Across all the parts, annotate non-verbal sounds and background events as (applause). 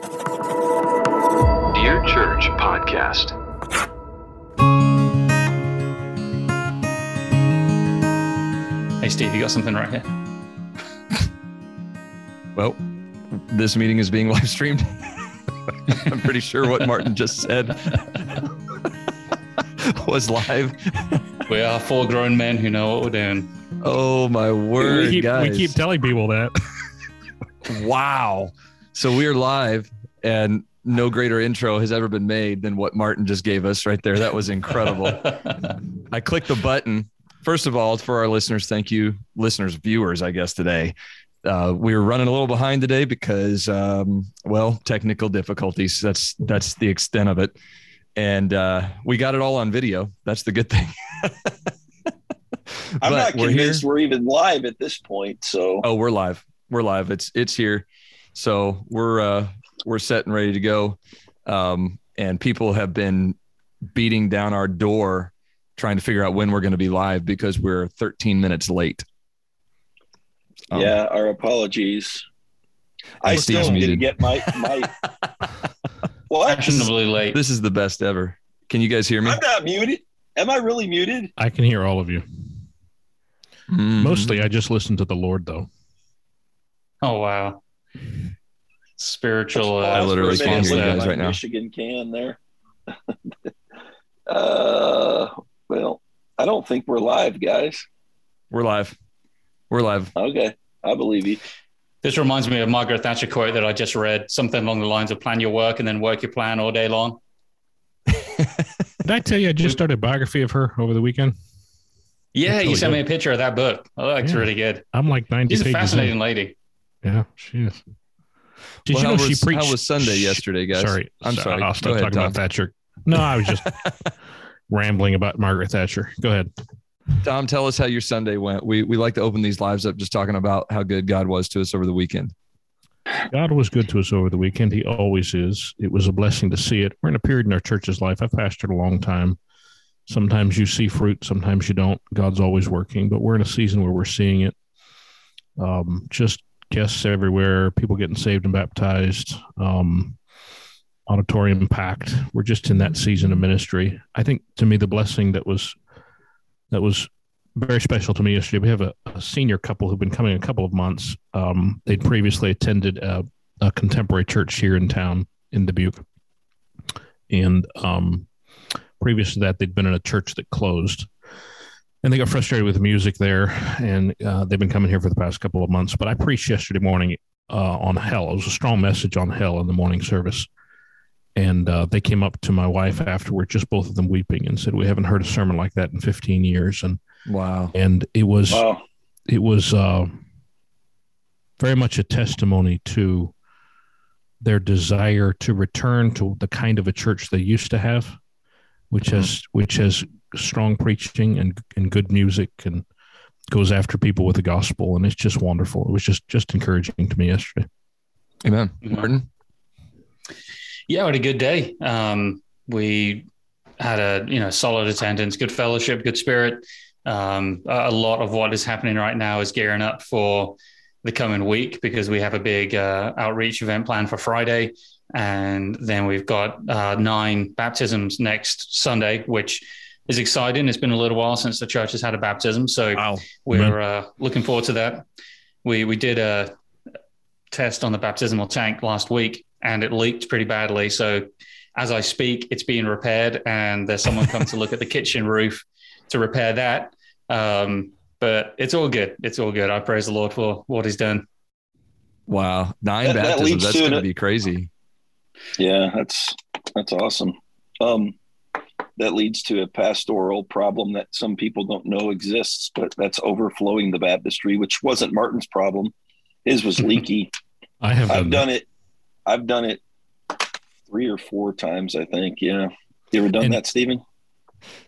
Dear Church Podcast. Hey, Steve, you got something right here? (laughs) Well, this meeting is being (laughs) live streamed. I'm pretty sure what Martin just said (laughs) was live. We are full grown men who know what we're doing. Oh my word, we, keep, guys! we keep telling people that. wow. So we're live, and no greater intro has ever been made than what Martin just gave us right there. That was incredible. (laughs) I clicked the button. First of all, for our listeners, thank you, listeners, viewers, I guess today. Uh, we were running a little behind today because, um, well, technical difficulties. That's that's the extent of it, and uh, we got it all on video. That's the good thing. (laughs) I'm not we're convinced here. we're even live at this point. So Oh, we're live. We're live. It's it's here. So we're uh we're set and ready to go. Um and people have been beating down our door trying to figure out when we're going to be live because we're 13 minutes late. Um, yeah, our apologies. I Steve's still muted. didn't get my my. (laughs) what? Fashionably late. This is the best ever. Can you guys hear me? I'm not muted. Am I really muted? I can hear all of you. Mhm. Mostly, I just listen to the Lord, though. Oh, wow. Spiritual. I Uh, literally For a can't minute, hear you guys right now. Michigan can there. (laughs) uh, well, I don't think we're live, guys. We're live. We're live. Okay, I believe you. this reminds me of Margaret Thatcher quote that I just read, something along the lines of plan your work and then work your plan all day long. (laughs) Did I tell you I just started a biography of her over the weekend? Yeah, That's you really sent me a picture of that book. Oh, that's Yeah. really good. I'm like 90 She's a pages in. fascinating lady. Yeah, she is. Did Well, you know was, she preached? How was Sunday yesterday, guys? Sorry, I'm sorry. I'll stop ahead, talking Tom. about Thatcher. No, I was just (laughs) rambling about Margaret Thatcher. Go ahead. Tom, tell us how your Sunday went. We we like to open these lives up just talking about how good God was to us over the weekend. God was good to us over the weekend. He always is. It was a blessing to see it. We're in a period in our church's life. I've pastored a long time. Sometimes you see fruit, sometimes you don't. God's always working, but we're in a season where we're seeing it. Um, just guests everywhere, people getting saved and baptized, um, auditorium packed. We're just in that season of ministry. I think to me the blessing that was that was very special to me yesterday. We have a, a senior couple who've been coming a couple of months. Um, they'd previously attended a, a contemporary church here in town in Dubuque, and um, previous to that, they'd been in a church that closed, and they got frustrated with the music there, and uh, they've been coming here for the past couple of months. But I preached yesterday morning uh, on hell. It was a strong message on hell in the morning service. And uh, they came up to my wife afterward, just both of them weeping, and said, "We haven't heard a sermon like that in 15 years." And Wow. and it was Wow. it was uh, very much a testimony to their desire to return to the kind of a church they used to have, which has which has strong preaching and and good music and goes after people with the gospel, and it's just wonderful. It was just just encouraging to me yesterday. Amen. Mhm. Martin. Yeah, what a good day. Um, we had a you know solid attendance, good fellowship, good spirit. Um, a a lot of what is happening right now is gearing up for the coming week because we have a big uh, outreach event planned for Friday, and then we've got uh, nine baptisms next Sunday, which is exciting. It's been a little while since the church has had a baptism, so Wow. we're uh, looking forward to that. We we did a test on the baptismal tank last week, and it leaked pretty badly. So as I speak, it's being repaired, and there's someone come to look at the kitchen roof to repair that. Um, but it's all good. It's all good. I praise the Lord for what He's done. Wow. Nine That- that baptisms. leads That's to going to be crazy. Yeah, that's that's awesome. Um, that leads to a pastoral problem that some people don't know exists, but that's overflowing the baptistry, which wasn't Martin's problem. His was (laughs) leaky. I have I've done, done it. I've done it three or four times, I think. Yeah. You ever done And- that, Stephen?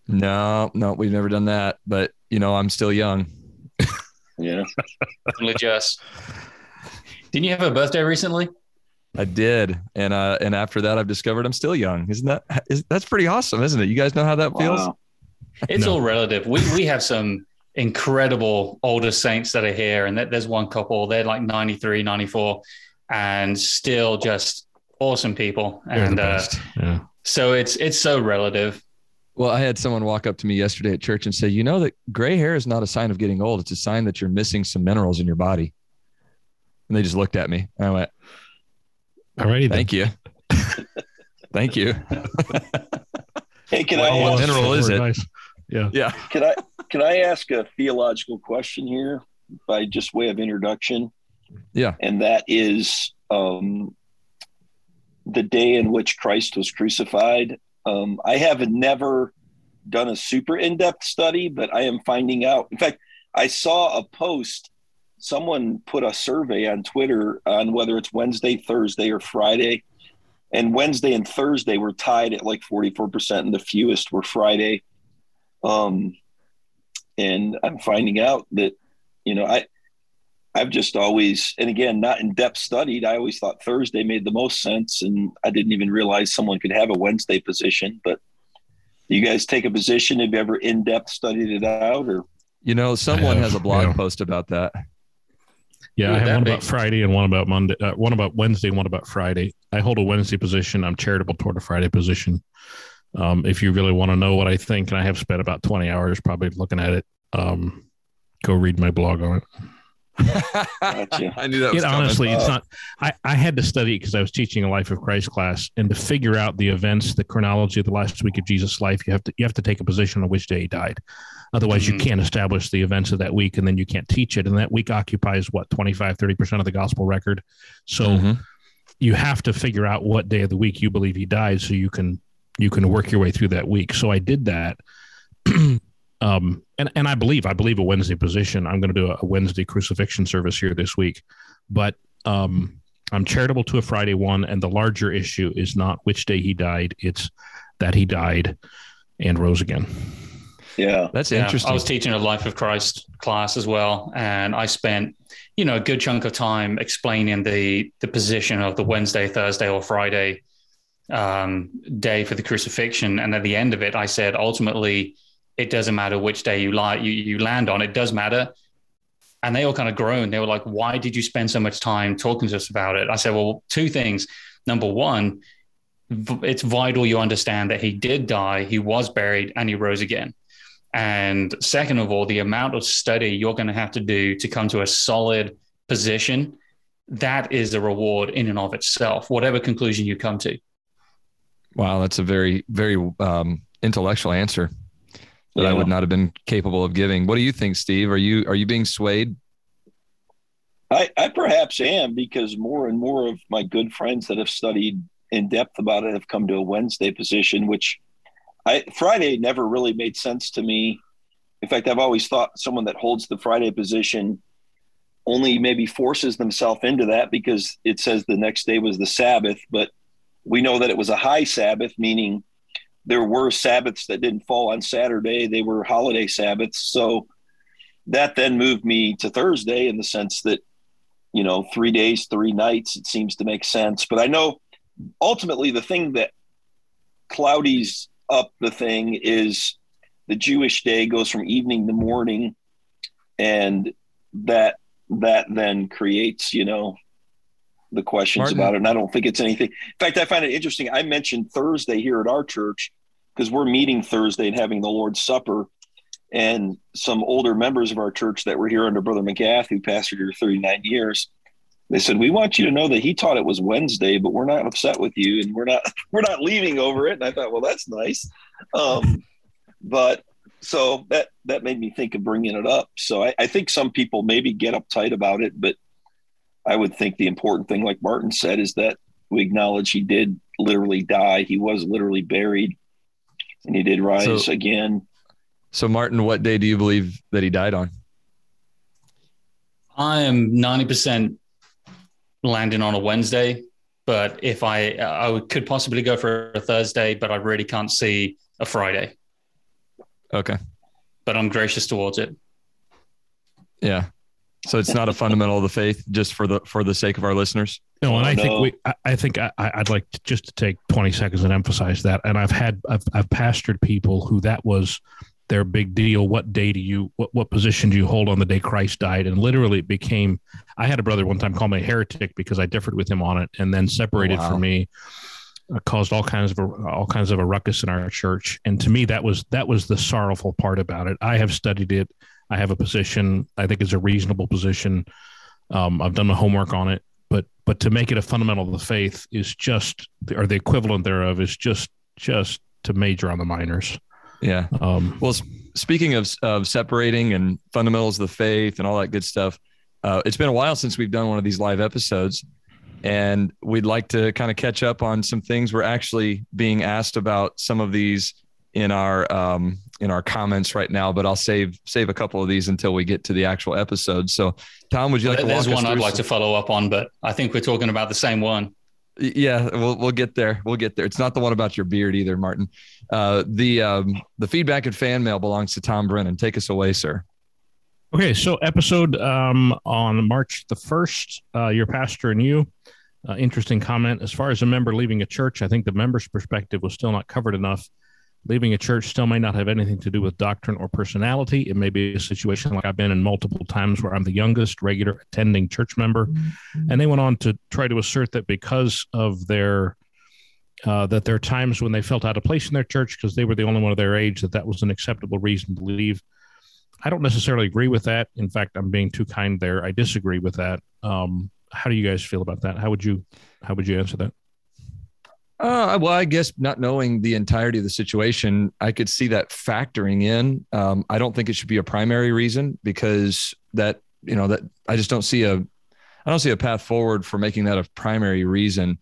No, no, we've never done that. But you know, I'm still young. Yeah. Only just. (laughs) Didn't you have a birthday recently? I did, and uh, and after that, I've discovered I'm still young. Isn't that is that's pretty awesome, isn't it? You guys know how that feels? Wow. It's No. all relative. We we have some incredible older saints that are here, and that there's one couple. They're like 93, 94, and still just awesome people, They're and uh, yeah. so it's it's so relative. Well, I had someone walk up to me yesterday at church and say, "You know that gray hair is not a sign of getting old; it's a sign that you're missing some minerals in your body." And they just looked at me. And I went, All righty "Thank you, (laughs) thank you." Hey, can Well, I what ask, mineral is it? Nice. Yeah. Yeah, can I can I ask a theological question here by just way of introduction? Yeah. and that is um, the day in which Christ was crucified. Um, I have never done a super in depth study, but I am finding out. In fact, I saw a post. Someone put a survey on Twitter on whether it's Wednesday, Thursday, or Friday. And Wednesday and Thursday were tied at like 44%, and the fewest were Friday. Um, and I'm finding out that, you know, I, I've just always, and again, not in depth studied. I always thought Thursday made the most sense, and I didn't even realize someone could have a Wednesday position. But you guys take a position? Have you ever in depth studied it out, or you know, someone has a blog yeah. post about that. Yeah, Who I have one be? about Friday and one about Monday, uh, one about Wednesday, and one about Friday. I hold a Wednesday position. I'm charitable toward a Friday position. Um, if you really want to know what I think, and I have spent about 20 hours probably looking at it, um, go read my blog on it. Gotcha. (laughs) I knew that was it coming. honestly, it's Uh, not. I, I had to study it because I was teaching a Life of Christ class, and to figure out the events, the chronology of the last week of Jesus' life, you have to you have to take a position on which day he died. Otherwise, you Mhm. can't establish the events of that week, and then you can't teach it. And that week occupies what 25, 30 percent of the gospel record. So Mhm. you have to figure out what day of the week you believe he died, so you can you can work your way through that week. So I did that. (clears throat) um, and, and I believe, I believe a Wednesday position. I'm going to do a Wednesday crucifixion service here this week, but um, I'm charitable to a Friday one. And the larger issue is not which day he died, it's that he died and rose again. Yeah, That's Yeah, interesting. I was teaching a Life of Christ class as well, and I spent, you know, a good chunk of time explaining the the position of the Wednesday, Thursday, or Friday um, day for the crucifixion. And at the end of it, I said, ultimately, it doesn't matter which day you lie, you, you land on. It does matter. And they all kind of groaned. They were like, "Why did you spend so much time talking to us about it?" I said, "Well, two things. Number one, it's vital you understand that he did die, he was buried, and he rose again." And second of all, the amount of study you're going to have to do to come to a solid position, that is a reward in and of itself, whatever conclusion you come to. wow, that's a very, very um, intellectual answer that I would not have been capable of giving. What do you think, Steve? Are you are you being swayed? I, I perhaps am because more and more of my good friends that have studied in depth about it have come to a Wednesday position, which I Friday never really made sense to me. In fact, I've always thought someone that holds the Friday position only maybe forces themselves into that because it says the next day was the Sabbath, but we know that it was a high Sabbath, meaning there were Sabbaths that didn't fall on Saturday, they were holiday Sabbaths. So that then moved me to Thursday in the sense that you know, three days, three nights, it seems to make sense. But I know ultimately the thing that cloudies up the thing is the Jewish day goes from evening to morning, and that that then creates, you know, the questions Martin. about it. And I don't think it's anything. In fact, I find it interesting. I mentioned Thursday here at our church because we're meeting Thursday and having the Lord's Supper and some older members of our church that were here under Brother McGath, who pastored here 39 years, they said, "We want you to know that he taught it was Wednesday, but we're not upset with you, and we're not (laughs) we're not leaving over it." And I thought, well, that's nice, um, but so that that made me think of bringing it up. So I, I think some people maybe get uptight about it, but I would think the important thing, like Martin said, is that we acknowledge he did literally die. He was literally buried, and he did rise So- again. So, Martin, what day do you believe that he died on? I am 90% landing on a Wednesday, but if I I could possibly go for a Thursday, but I really can't see a Friday. Okay. But I'm gracious towards it. Yeah. So it's not a fundamental of the faith, just for the for the sake of our listeners. No, and I think we. I, I think I, I'd like to just to take twenty seconds and emphasize that. And I've had I've, I've pastored people who that was their big deal. What day do you what what position do you hold on the day Christ died? And literally, it became. I had a brother one time call me a heretic because I differed with him on it, and then separated wow. from me. Uh, caused all kinds of a, all kinds of a ruckus in our church, and to me, that was that was the sorrowful part about it. I have studied it. I have a position. I think it's a reasonable position. Um, I've done my homework on it, but but to make it a fundamental of the faith is just, or the equivalent thereof is just just to major on the minors. Yeah. Um, well, speaking of of separating and fundamentals of the faith and all that good stuff, uh, it's been a while since we've done one of these live episodes, and we'd like to kind of catch up on some things we're actually being asked about some of these in our um, in our comments right now, but I'll save save a couple of these until we get to the actual episode. So, Tom, would you like to There's one I'd like some? to follow up on, but I think we're talking about the same one. Yeah, we'll we'll get there. We'll get there. It's not the one about your beard either, Martin. Uh, the um, the feedback and fan mail belongs to Tom Brennan. Take us away, sir. Okay, so episode um, on March the first, uh, your pastor and you. Uh, interesting comment. As far as a member leaving a church, I think the member's perspective was still not covered enough. Leaving a church still may not have anything to do with doctrine or personality. It may be a situation like I've been in multiple times where I'm the youngest regular attending church member. Mm-hmm. And they went on to try to assert that because of their uh, that there are times when they felt out of place in their church because they were the only one of their age that that was an acceptable reason to leave. I don't necessarily agree with that. In fact, I'm being too kind there. I disagree with that. Um, how do you guys feel about that? How would you how would you answer that? Uh, well, I guess not knowing the entirety of the situation, I could see that factoring in. Um, I don't think it should be a primary reason because that you know that I just don't see a I don't see a path forward for making that a primary reason.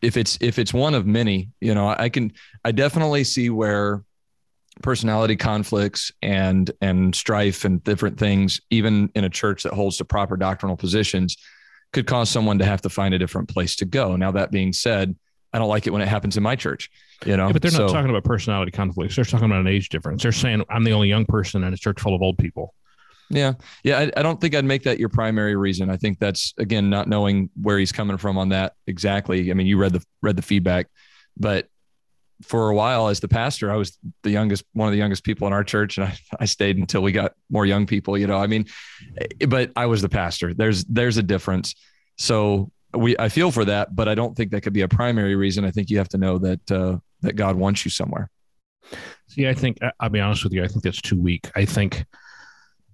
If it's if it's one of many, you know, I can I definitely see where personality conflicts and and strife and different things, even in a church that holds the proper doctrinal positions, could cause someone to have to find a different place to go. Now that being said I don't like it when it happens in my church. You know, yeah, but they're so, not talking about personality conflicts. They're talking about an age difference. They're saying I'm the only young person in a church full of old people. Yeah, yeah. I, I, don't think I'd make that your primary reason. I think that's again not knowing where he's coming from on that exactly. I mean, you read the read the feedback, but for a while as the pastor, I was the youngest, one of the youngest people in our church, and I, I stayed until we got more young people. You know, I mean, eh, but I was the pastor. There's there's a difference. So we I feel for that, but I don't think that could be a primary reason. I think you have to know that uh, that God wants you somewhere. See, I think I'll be honest with you. I think that's too weak. I think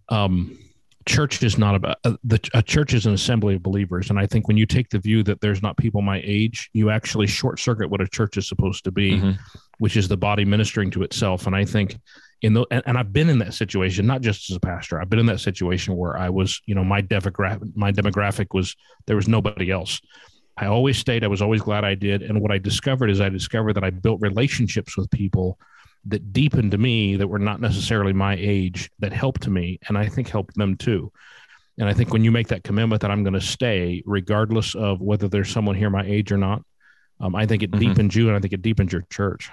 um, church is not about uh, the a church is an assembly of believers, and I think when you take the view that there's not people my age, you actually short circuit what a church is supposed to be, mm-hmm. which is the body ministering to itself. And I think in the and, and, I've been in that situation, not just as a pastor. I've been in that situation where I was, you know, my demographic my demographic was there was nobody else. I always stayed. I was always glad I did. And what I discovered is I discovered that I built relationships with people that deepened to me that were not necessarily my age that helped me and I think helped them too. And I think when you make that commitment that I'm going to stay, regardless of whether there's someone here my age or not, um, I think it mm-hmm. deepens you and I think it deepens your church.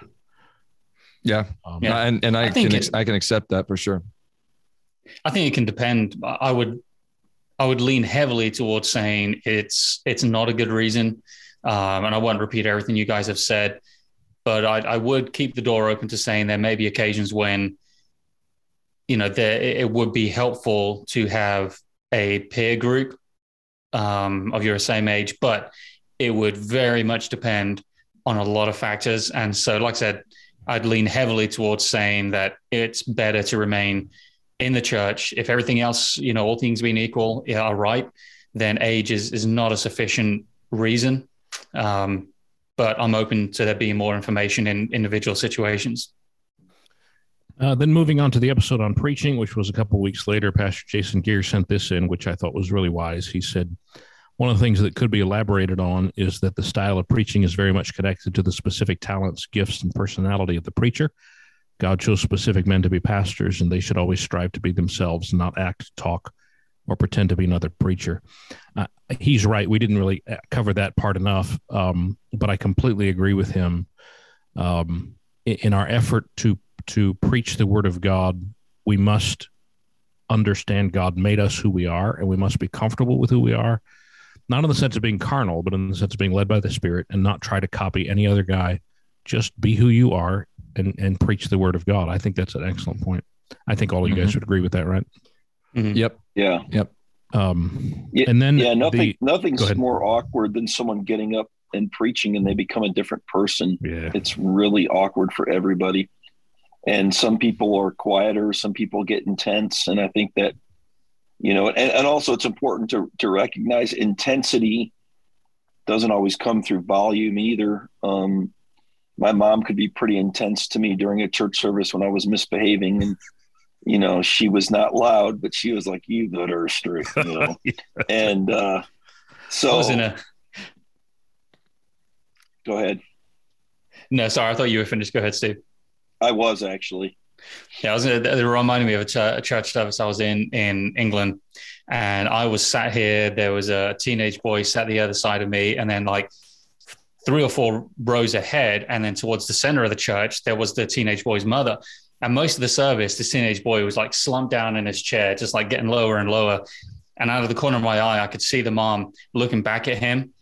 Yeah, um, yeah. and and I, I can it, I can accept that for sure. I think it can depend. I would I would lean heavily towards saying it's it's not a good reason, um, and I won't repeat everything you guys have said, but I, I would keep the door open to saying there may be occasions when, you know, there it would be helpful to have a peer group um, of your same age, but it would very much depend on a lot of factors. And so, like I said, I'd lean heavily towards saying that it's better to remain in the church. If everything else, you know, all things being equal, are right, then age is, is not a sufficient reason. Um, but I'm open to there being more information in individual situations. Uh, then moving on to the episode on preaching, which was a couple weeks later, Pastor Jason Gear sent this in, which I thought was really wise. He said, one of the things that could be elaborated on is that the style of preaching is very much connected to the specific talents, gifts, and personality of the preacher. God chose specific men to be pastors, and they should always strive to be themselves, not act, talk, or pretend to be another preacher. Uh, he's right. We didn't really uh, cover that part enough, um, but I completely agree with him. Um, in our effort to to preach the word of God, we must understand God made us who we are, and we must be comfortable with who we are not in the sense of being carnal, but in the sense of being led by the Spirit and not try to copy any other guy. Just be who you are and and preach the word of God. I think that's an excellent point. I think all of you Mm-hmm. guys would agree with that, right? Mhm. Yep. Yeah. Um, Yeah, and then Yeah. Nothing, the- nothing's more awkward than someone getting up and preaching and they become a different person. yeah, It's really awkward for everybody. And some people are quieter, some people get intense. And I think that, you know, and, and also it's important to, to recognize intensity doesn't always come through volume either. Um, my mom could be pretty intense to me during a church service when I was misbehaving. And, (laughs) you know, she was not loud, but she was like, you go to her straight, you know. (laughs) and uh, so I was in a go ahead. no, sorry, I thought you were finished. Go ahead, Steve. I was actually. Yeah, I was. It reminded me of a, ch- a church service I was in in England, and I was sat here. There was a teenage boy sat the other side of me, and then like three or four rows ahead, and then towards the center of the church, there was the teenage boy's mother. And most of the service, this teenage boy was like slumped down in his chair, just like getting lower and lower. And out of the corner of my eye, I could see the mom looking back at him,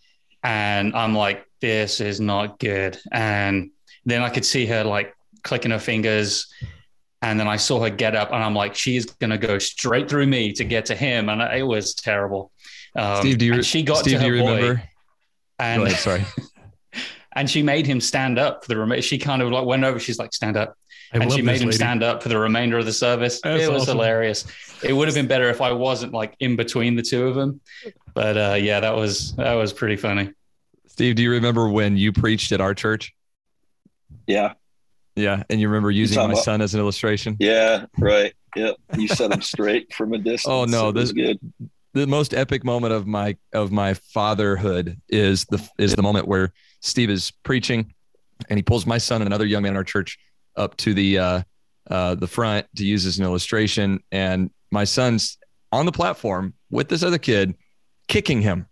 and I'm like, "This is not good." And then I could see her like clicking her fingers and then I saw her get up, and I'm like, she's gonna go straight through me to get to him, and it was terrible. Um, Steve, do you and she got Steve, to do her you boy, remember? Go and ahead, sorry. (laughs) and she made him stand up for the remain. She kind of like went over. She's like, stand up, I and she made him lady. stand up for the remainder of the service. That's it was awesome. hilarious. It would have been better if I wasn't like in between the two of them, but uh, yeah, that was that was pretty funny. Steve, do you remember when you preached at our church? Yeah. Yeah, and you remember using my about- son as an illustration. Yeah. Right. Yep. (laughs) You set him straight from a distance. Oh, no, It was this- good. the most epic moment of my of my fatherhood is the is the moment where Steve is preaching and he pulls my son and another young man in our church up to the uh, uh, the front to use as an illustration and my son's on the platform with this other kid kicking him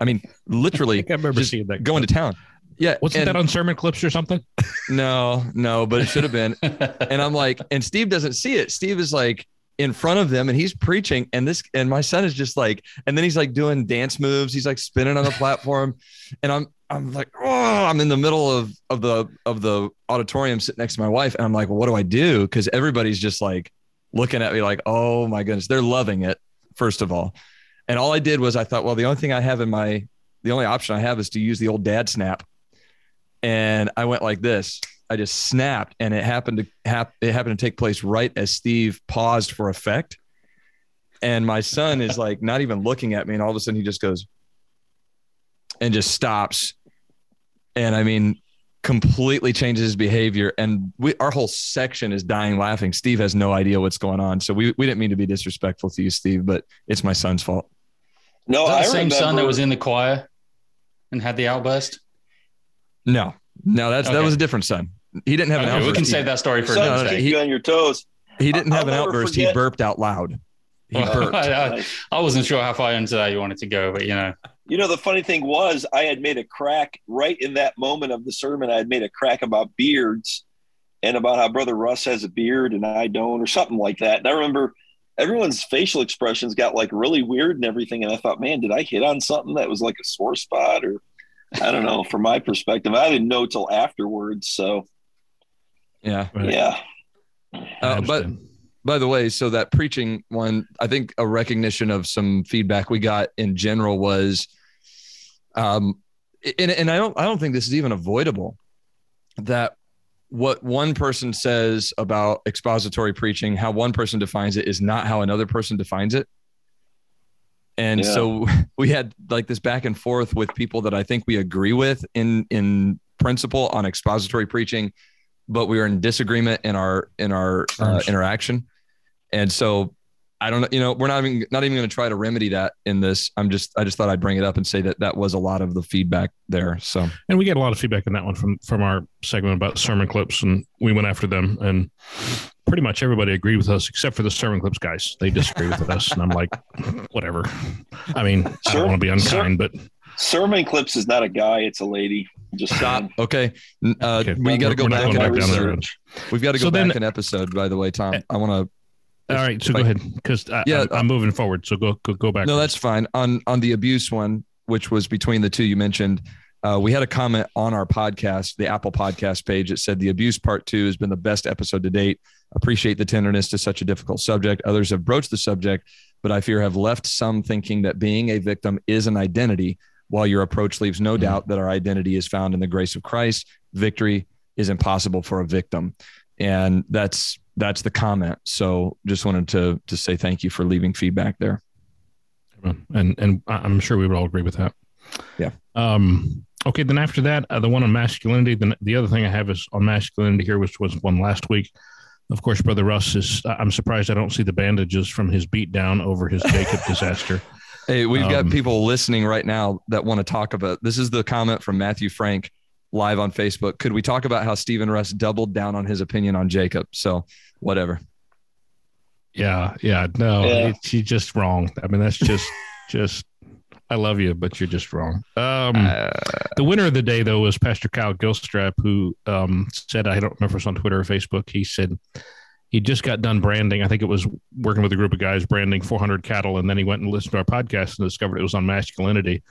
I mean (laughs) I literally think I remember just seeing that. going to town yeah Wasn't that on sermon clips or something? (laughs) no no but it should have been and I'm like, and Steve doesn't see it. Steve is like in front of them and he's preaching. And this, and my son is just like, and then he's like doing dance moves. He's like spinning on the platform. And I'm, I'm like, oh, I'm in the middle of, of the, of the auditorium sitting next to my wife. And I'm like, well, what do I do? Cause everybody's just like looking at me like, oh my goodness, they're loving it. First of all. And all I did was I thought, well, the only thing I have in my, the only option I have is to use the old dad snap. And I went like this. I just snapped, and it happened to hap- it happened to take place right as Steve paused for effect. And my son is like not even looking at me, and all of a sudden he just goes and just stops. And I mean, completely changes his behavior. And we, our whole section is dying laughing. Steve has no idea what's going on. So we, we didn't mean to be disrespectful to you, Steve, but it's my son's fault. No, Was that I the same remember, son that was in the choir and had the outburst? No, no, that's that was a different son. He didn't have an outburst. we can save that story for Sons no, another no, day. he- you on your toes. He didn't have I'll an never outburst. He burped out loud. He Well, (laughs) burped. I, I- I wasn't sure how far into that you wanted to go, but you know, You know, the funny thing was, I had made a crack right in that moment of the sermon. I had made a crack about beards and about how Brother Russ has a beard and I don't, or something like that. And I remember everyone's facial expressions got like really weird and everything. And I thought, man, did I hit on something that was like a sore spot? Or I don't know. From my perspective, I didn't know till afterwards. So, Yeah. Right. yeah. Uh, but by the way, so that preaching one, I think a recognition of some feedback we got in general was, um, and, and I don't, I don't think this is even avoidable that what one person says about expository preaching, how one person defines it is not how another person defines it. And Yeah. so (laughs) we had like this back and forth with people that I think we agree with in, in principle on expository preaching, but we were in disagreement in our, in our uh, interaction. And so I don't know, you know, we're not even, not even going to try to remedy that in this. I'm just, I just thought I'd bring it up and say that that was a lot of the feedback there. So And we get a lot of feedback in that one from from our segment about sermon clips, and we went after them, and pretty much everybody agreed with us except for the sermon clips guys. They disagree with us, and I'm like, whatever. I mean, I don't want to be unkind, but Sermon clips is not a guy, it's a lady. Just Stop. Okay. Uh, okay, we got to go we're back going in back down that episode. We've got to go So then- back an episode, by the way, Tom. I want All right, so go I- ahead because Yeah, I'm, I'm moving forward. So go go go back. No, that's fine. On on the abuse one, which was between the two you mentioned, Uh, we had a comment on our podcast, the Apple podcast page. It said the abuse part two has been the best episode to date. Appreciate the tenderness to such a difficult subject. Others have broached the subject, but I fear have left some thinking that being a victim is an identity, while your approach leaves no mm-hmm. doubt that our identity is found in the grace of Christ. Victory is impossible for a victim. And that's that's the comment. So just wanted to to say thank you for leaving feedback there. And and I'm sure we would all agree with that. Yeah. Um, okay. Then after that, uh, the one on masculinity. Then the other thing I have is on masculinity here, which was one last week. Of course, Brother Russ is. I'm surprised I don't see the bandages from his beat down over his Jacob (laughs) disaster. Hey, we've um, got people listening right now that want to talk about. This is the comment from Matthew Frank live on Facebook. Could we talk about how Stephen Russ doubled down on his opinion on Jacob? So, whatever. Yeah, yeah, no, yeah. she's just wrong. I mean, that's just, (laughs) just. I love you, but you're just wrong. Um, uh, the winner of the day, though, was Pastor Kyle Gilstrap, who um, said, I don't remember if it was on Twitter or Facebook. He said he just got done branding. I think it was working with a group of guys branding 400 cattle, and then he went and listened to our podcast and discovered it was on masculinity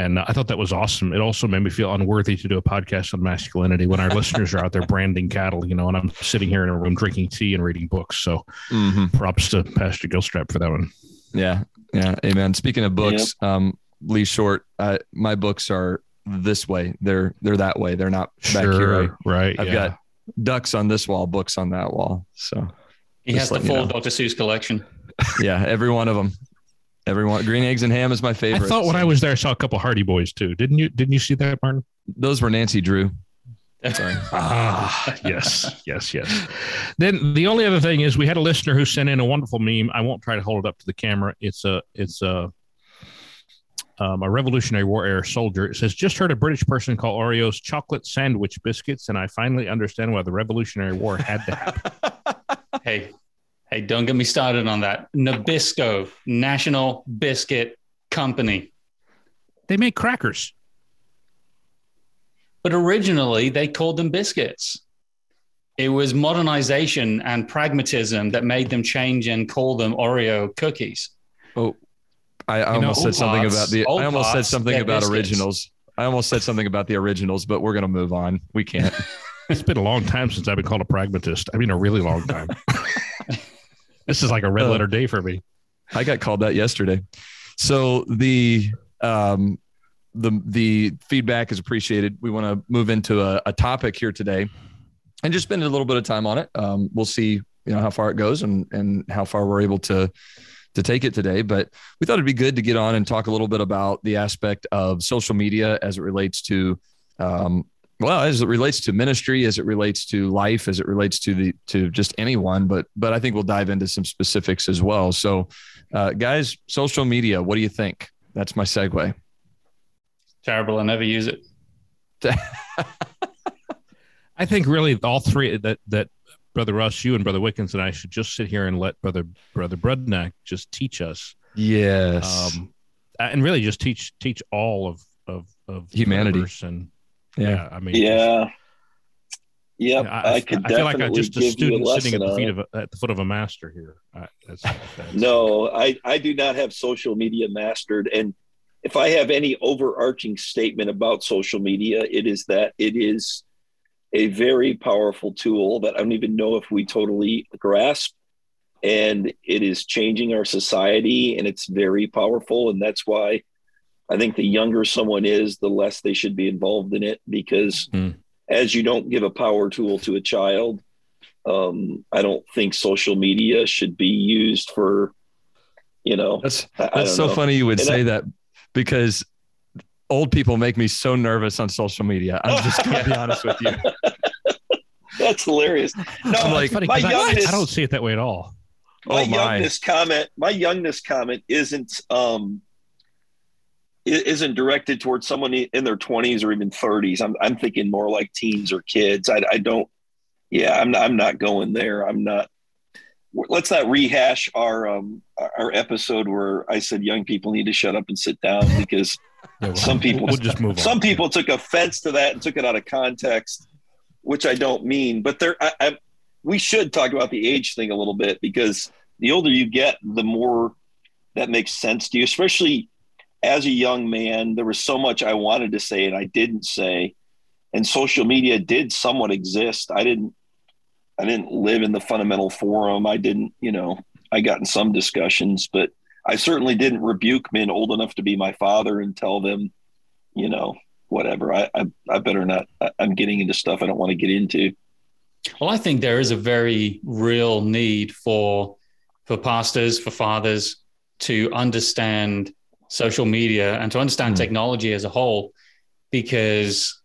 and I thought that was awesome. It also made me feel unworthy to do a podcast on masculinity when our listeners are out there branding cattle, you know, and I'm sitting here in a room drinking tea and reading books. So mm-hmm. props to Pastor Gilstrap for that one. Yeah. Yeah. Amen. Speaking of books, yep. um, Lee Short, uh, my books are this way. They're, they're that way. They're not back sure, here. Right. I've yeah. got ducks on this wall, books on that wall. So he has the full you know. Dr. Seuss collection. (laughs) yeah. Every one of them. Everyone, green eggs and ham is my favorite. I thought when I was there, I saw a couple Hardy Boys too. Didn't you? Didn't you see that, Martin? Those were Nancy Drew. Sorry. (laughs) ah, yes, yes, yes. Then the only other thing is we had a listener who sent in a wonderful meme. I won't try to hold it up to the camera. It's a, it's a, um, a Revolutionary War era soldier. It says, "Just heard a British person call Oreos chocolate sandwich biscuits, and I finally understand why the Revolutionary War had to happen." (laughs) hey, Hey, don't get me started on that. Nabisco, National Biscuit Company. They make crackers. But originally, they called them biscuits. It was modernization and pragmatism that made them change and call them Oreo cookies. Oh, I, I almost know, said something about the. I almost said something about biscuits. originals. I almost said something about the originals, but we're going to move on. We can't. (laughs) it's been a long time since I've been called a pragmatist. I mean, a really long time. (laughs) This is like a red uh, letter day for me. I got called that yesterday. So the um, the the feedback is appreciated. We want to move into a, a, topic here today, and just spend a little bit of time on it. Um, we'll see, you know, how far it goes and and how far we're able to to take it today. But we thought it'd be good to get on and talk a little bit about the aspect of social media as it relates to um, well as it relates to ministry as it relates to life as it relates to the to just anyone but but i think we'll dive into some specifics as well. So uh, guys social media what do you think? That's my segue. Terrible. I never use it. (laughs) I think really all three that that brother russ you and brother wiggins and i should just sit here and let brother brother brudnack just teach us. Yes. Um and really just teach teach all of of of humanity. and yeah, I mean, yeah. Yep, I, I, could I feel like I'm just a student a sitting at the feet of a, at the foot of a master here. I, that's, that's, no, I I do not have social media mastered, and if I have any overarching statement about social media, it is that it is a very powerful tool that I don't even know if we totally grasp, and it is changing our society, and it's very powerful, and that's why I think the younger someone is, the less they should be involved in it because mm. as you don't give a power tool to a child, um, I don't think social media should be used for, you know. That's that's so know. funny you would and say I, that because old people make me so nervous on social media. I'm just going to be honest with you. (laughs) That's hilarious. No, I'm like, funny, my youngest, I, I, don't see it that way at all. My, oh my youngness comment, my youngness comment isn't um isn't directed towards someone in their 20s or even 30s. I'm, I'm thinking more like teens or kids. I, I don't, yeah, I'm not, I'm not going there. I'm not, let's not rehash our, um, our episode where I said young people need to shut up and sit down because yeah, well, some people, we'll just move on. some people took offense to that and took it out of context, which I don't mean, but there, I, I, we should talk about the age thing a little bit because the older you get, the more that makes sense to you, especially as a young man, there was so much I wanted to say and I didn't say. And social media did somewhat exist. I didn't I didn't live in the fundamental forum. I didn't, you know, I got in some discussions, but I certainly didn't rebuke men old enough to be my father and tell them, you know, whatever. I I, I better not. I'm getting into stuff I don't want to get into. Well, I think there is a very real need for for pastors, for fathers to understand social media and to understand mm. technology as a whole, because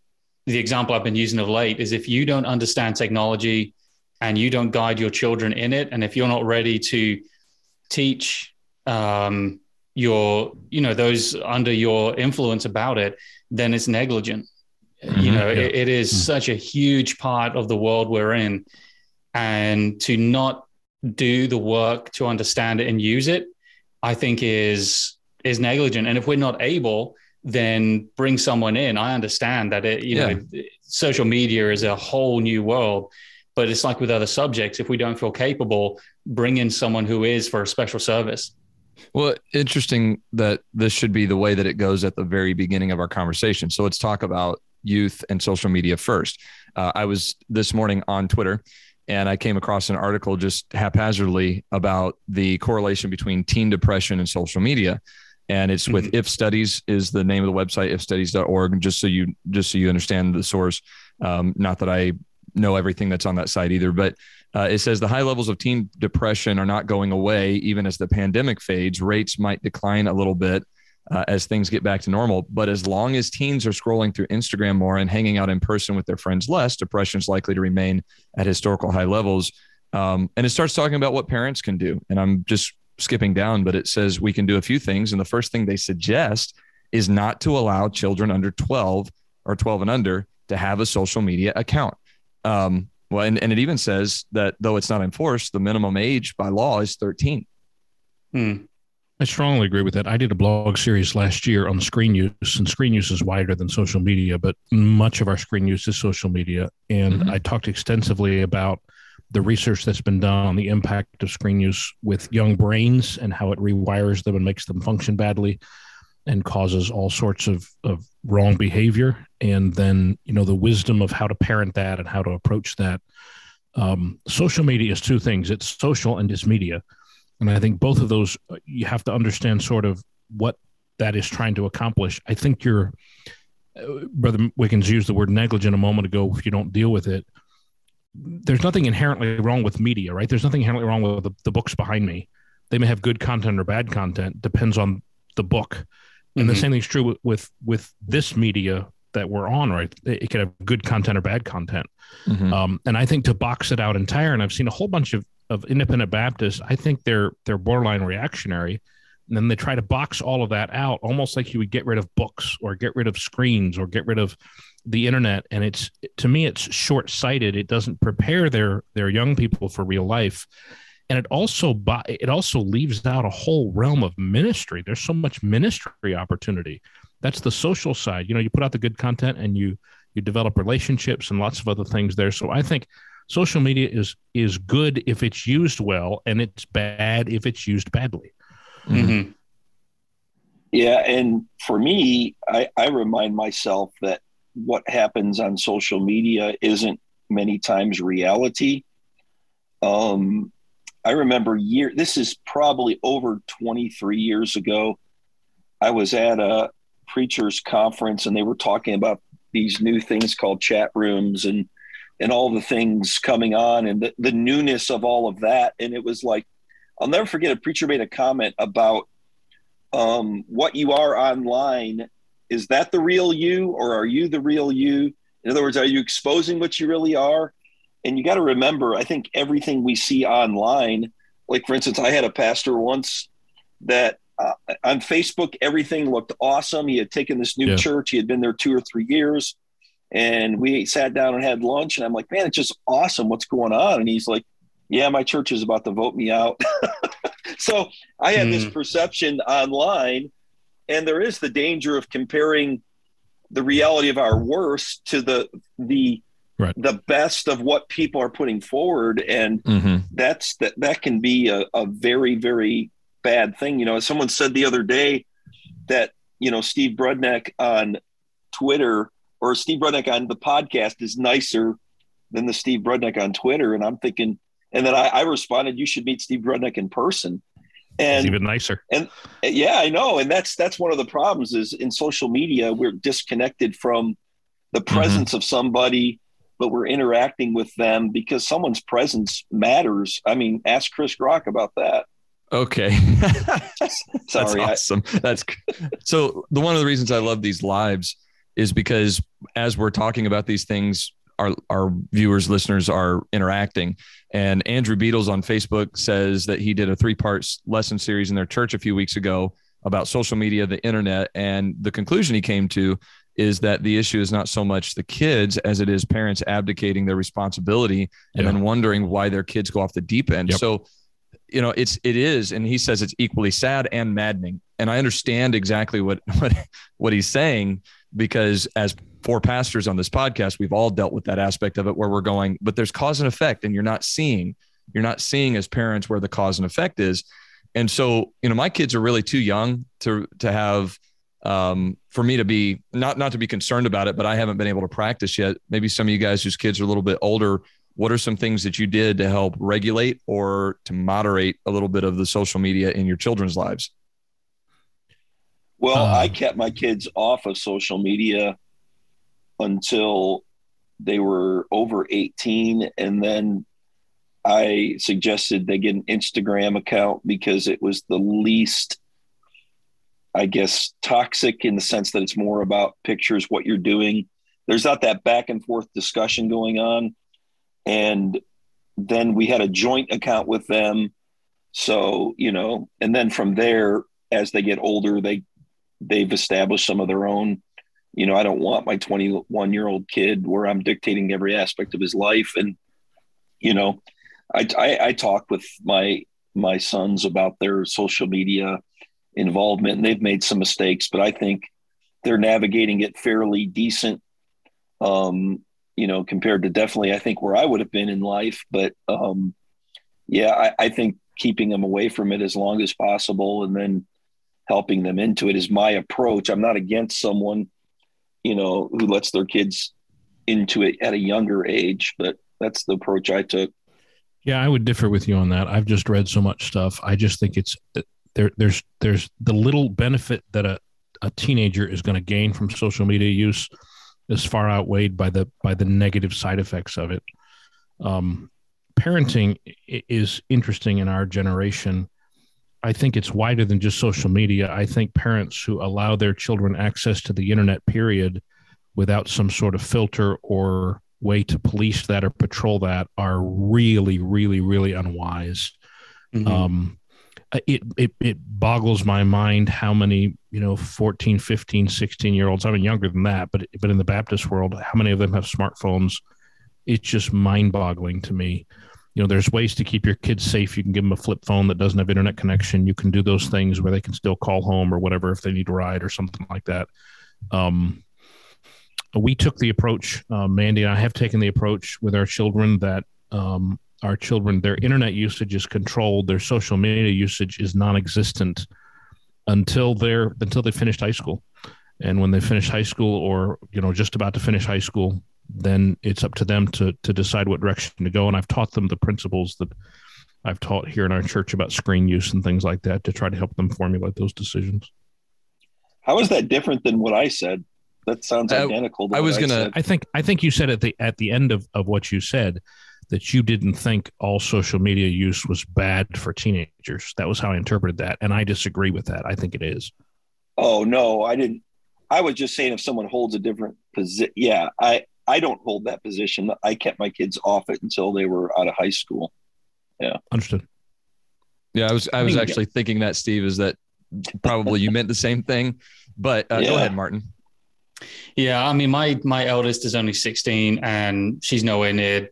the example I've been using of late is if you don't understand technology and you don't guide your children in it, and if you're not ready to teach um, your, you know, those under your influence about it, then it's negligent. Mm-hmm, you know, yeah. it, it is mm-hmm. such a huge part of the world we're in, and to not do the work to understand it and use it, I think is is negligent. And if we're not able, then bring someone in. I understand that it, you yeah. know, social media is a whole new world, but it's like with other subjects. If we don't feel capable, bring in someone who is for a special service. Well, interesting that this should be the way that it goes at the very beginning of our conversation. So let's talk about youth and social media first. Uh, I was this morning on Twitter and I came across an article just haphazardly about the correlation between teen depression and social media. And it's with mm-hmm. if studies is the name of the website, ifstudies.org. Just so you, just so you understand the source. Um, not that I know everything that's on that site either, but uh, it says the high levels of teen depression are not going away even as the pandemic fades. Rates might decline a little bit uh, as things get back to normal. But as long as teens are scrolling through Instagram more and hanging out in person with their friends less, depression is likely to remain at historical high levels. Um, and it starts talking about what parents can do. And I'm just skipping down, but it says we can do a few things. And the first thing they suggest is not to allow children under 12 or 12 and under to have a social media account. Um, well, and, and it even says that though it's not enforced, the minimum age by law is 13. Hmm. I strongly agree with that. I did a blog series last year on screen use, and screen use is wider than social media, but much of our screen use is social media. And mm-hmm. I talked extensively about the research that's been done on the impact of screen use with young brains and how it rewires them and makes them function badly and causes all sorts of, of wrong behavior. And then you know the wisdom of how to parent that and how to approach that. Um, social media is two things. It's social and it's media. And i think both of those uh, you have to understand sort of what that is trying to accomplish. I think you're uh, brother wiggins used the word negligent a moment ago if you don't deal with it there's nothing inherently wrong with media right there's nothing inherently wrong with the, the books behind me they may have good content or bad content depends on the book and mm-hmm. the same thing's true with, with, with this media that we're on, right? It, it could have good content or bad content. Mm-hmm. Um, and I think to box it out entire, and I've seen a whole bunch of, of independent Baptists, I think they're they're borderline reactionary. And then they try to box all of that out, almost like you would get rid of books or get rid of screens or get rid of the internet. And it's to me, it's short sighted. It doesn't prepare their their young people for real life and it also it also leaves out a whole realm of ministry there's so much ministry opportunity that's the social side you know you put out the good content and you you develop relationships and lots of other things there so i think social media is is good if it's used well and it's bad if it's used badly mm-hmm. yeah and for me I, I remind myself that what happens on social media isn't many times reality um, I remember year. This is probably over 23 years ago. I was at a preachers conference and they were talking about these new things called chat rooms and and all the things coming on and the, the newness of all of that. And it was like, I'll never forget a preacher made a comment about um, what you are online. Is that the real you or are you the real you? In other words, are you exposing what you really are? and you got to remember, I think everything we see online, like for instance, I had a pastor once that uh, on Facebook, everything looked awesome. He had taken this new yeah. church, he had been there two or three years. And we sat down and had lunch. And I'm like, man, it's just awesome. What's going on? And he's like, yeah, my church is about to vote me out. (laughs) so I had mm. this perception online. And there is the danger of comparing the reality of our worst to the the right. the best of what people are putting forward and mm-hmm. that's that that can be a, a very very bad thing you know someone said the other day that you know, Steve Brudnek on Twitter or Steve Brudnek on the podcast is nicer than the Steve Brudnek on Twitter. And I'm thinking, and then I, I responded, you should meet Steve Brudnek in person. And It's even nicer. and yeah, I know. And that's that's one of the problems is in social media, we're disconnected from the mm-hmm. presence of somebody, but we're interacting with them because someone's presence matters. I mean, ask Chris Grock about that. Okay. (laughs) (laughs) Sorry, That's awesome. That's so the one of the reasons I love these lives is because as we're talking about these things, our our viewers, listeners are interacting. And Andrew Beatles on Facebook says that he did a three parts lesson series in their church a few weeks ago about social media, the internet, and the conclusion he came to is that the issue is not so much the kids as it is parents abdicating their responsibility and Yeah. then wondering why their kids go off the deep end. Yep. So you know it's it is and he says it's equally sad and maddening and i understand exactly what (laughs) what what he's saying because as four pastors on this podcast we've all dealt with that aspect of it where we're going but there's cause and effect and you're not seeing you're not seeing as parents where the cause and effect is and so you know my kids are really too young to to have um, for me to be not not to be concerned about it but i haven't been able to practice yet maybe some of you guys whose kids are a little bit older what are some things that you did to help regulate or to moderate a little bit of the social media in your children's lives? Well, Um, I kept my kids off of social media until they were over 18. And then I suggested they get an Instagram account because it was the least, I guess, toxic in the sense that it's more about pictures, what you're doing. There's not that back and forth discussion going on. And then we had a joint account with them. So, you know, and then from there, as they get older, they they've established some of their own you know i don't want my 21 year old kid where i'm dictating every aspect of his life and you know I, I i talk with my my sons about their social media involvement and they've made some mistakes but i think they're navigating it fairly decent um you know compared to definitely i think where i would have been in life but um yeah i, I think keeping them away from it as long as possible and then helping them into it is my approach. I'm not against someone, you know, who lets their kids into it at a younger age, but that's the approach I took. Yeah, I would differ with you on that. I've just read so much stuff. I just think it's there. There's there's the little benefit that a, a teenager is going to gain from social media use is far outweighed by the by the negative side effects of it. Um, parenting is interesting in our generation. I think it's wider than just social media. I think parents who allow their children access to the internet, period, without some sort of filter or way to police that or patrol that are really, really, really unwise. Mhm. Um, it, it, it boggles my mind how many, you know, 14, 15, 16 year olds, I mean, younger than that, but, but in the Baptist world, how many of them have smartphones? It's just mind boggling to me. You know, there's ways to keep your kids safe. You can give them a flip phone that doesn't have internet connection. You can do those things where they can still call home or whatever if they need a ride or something like that. Um, we took the approach, uh, Mandy and I have taken the approach with our children that um, our children, their internet usage is controlled, their social media usage is non-existent until they're until they finished high school. And when they finish high school, or you know, just about to finish high school, then it's up to them to to decide what direction to go. And I've taught them the principles that I've taught here in our church about screen use and things like that to try to help them formulate those decisions. How is that different than what I said? That sounds I- identical. To I was gonna- said. I think I think you said at the at the end of, of what you said that you didn't think all social media use was bad for teenagers. That was how I interpreted that, and I disagree with that. I think it is. Oh no, I didn't. I was just saying if someone holds a different position. Yeah, I I don't hold that position. I kept my kids off it until they were out of high school. Yeah. Understood. Yeah, I was I was actually thinking that Steve is that probably you meant the same thing, but uh, go ahead, Martin. Yeah, I mean, my my eldest is only 16, and she's nowhere near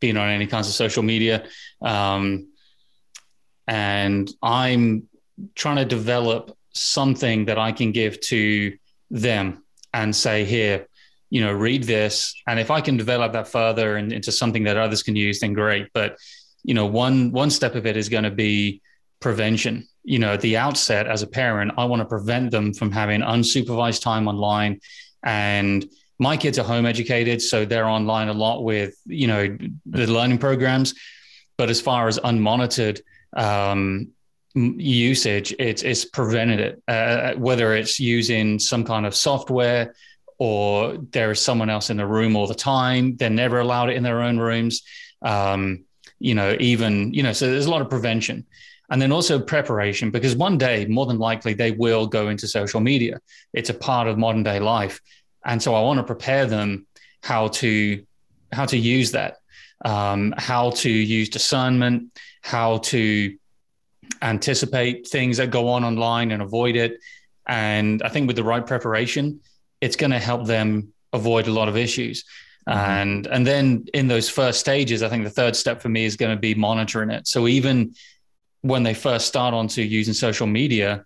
being on any kinds of social media. Um, and I'm trying to develop something that I can give to them and say, here, you know, read this. And if I can develop that further and into something that others can use, then great. But you know, one one step of it is going to be prevention. You know, at the outset, as a parent, I want to prevent them from having unsupervised time online. And my kids are home educated, so they're online a lot with, you know, the learning programs. But as far as unmonitored um, usage, it's, it's prevented it, uh, whether it's using some kind of software or there is someone else in the room all the time. They're never allowed it in their own rooms. Um, you know, even, you know, so there's a lot of prevention. And then also preparation, because one day, more than likely, they will go into social media. It's a part of modern day life. And so I want to prepare them how to how to use that, um, how to use discernment, how to anticipate things that go on online and avoid it. And I think with the right preparation, it's going to help them avoid a lot of issues. Mm-hmm. And and then in those first stages, I think the third step for me is going to be monitoring it. So even when they first start onto using social media,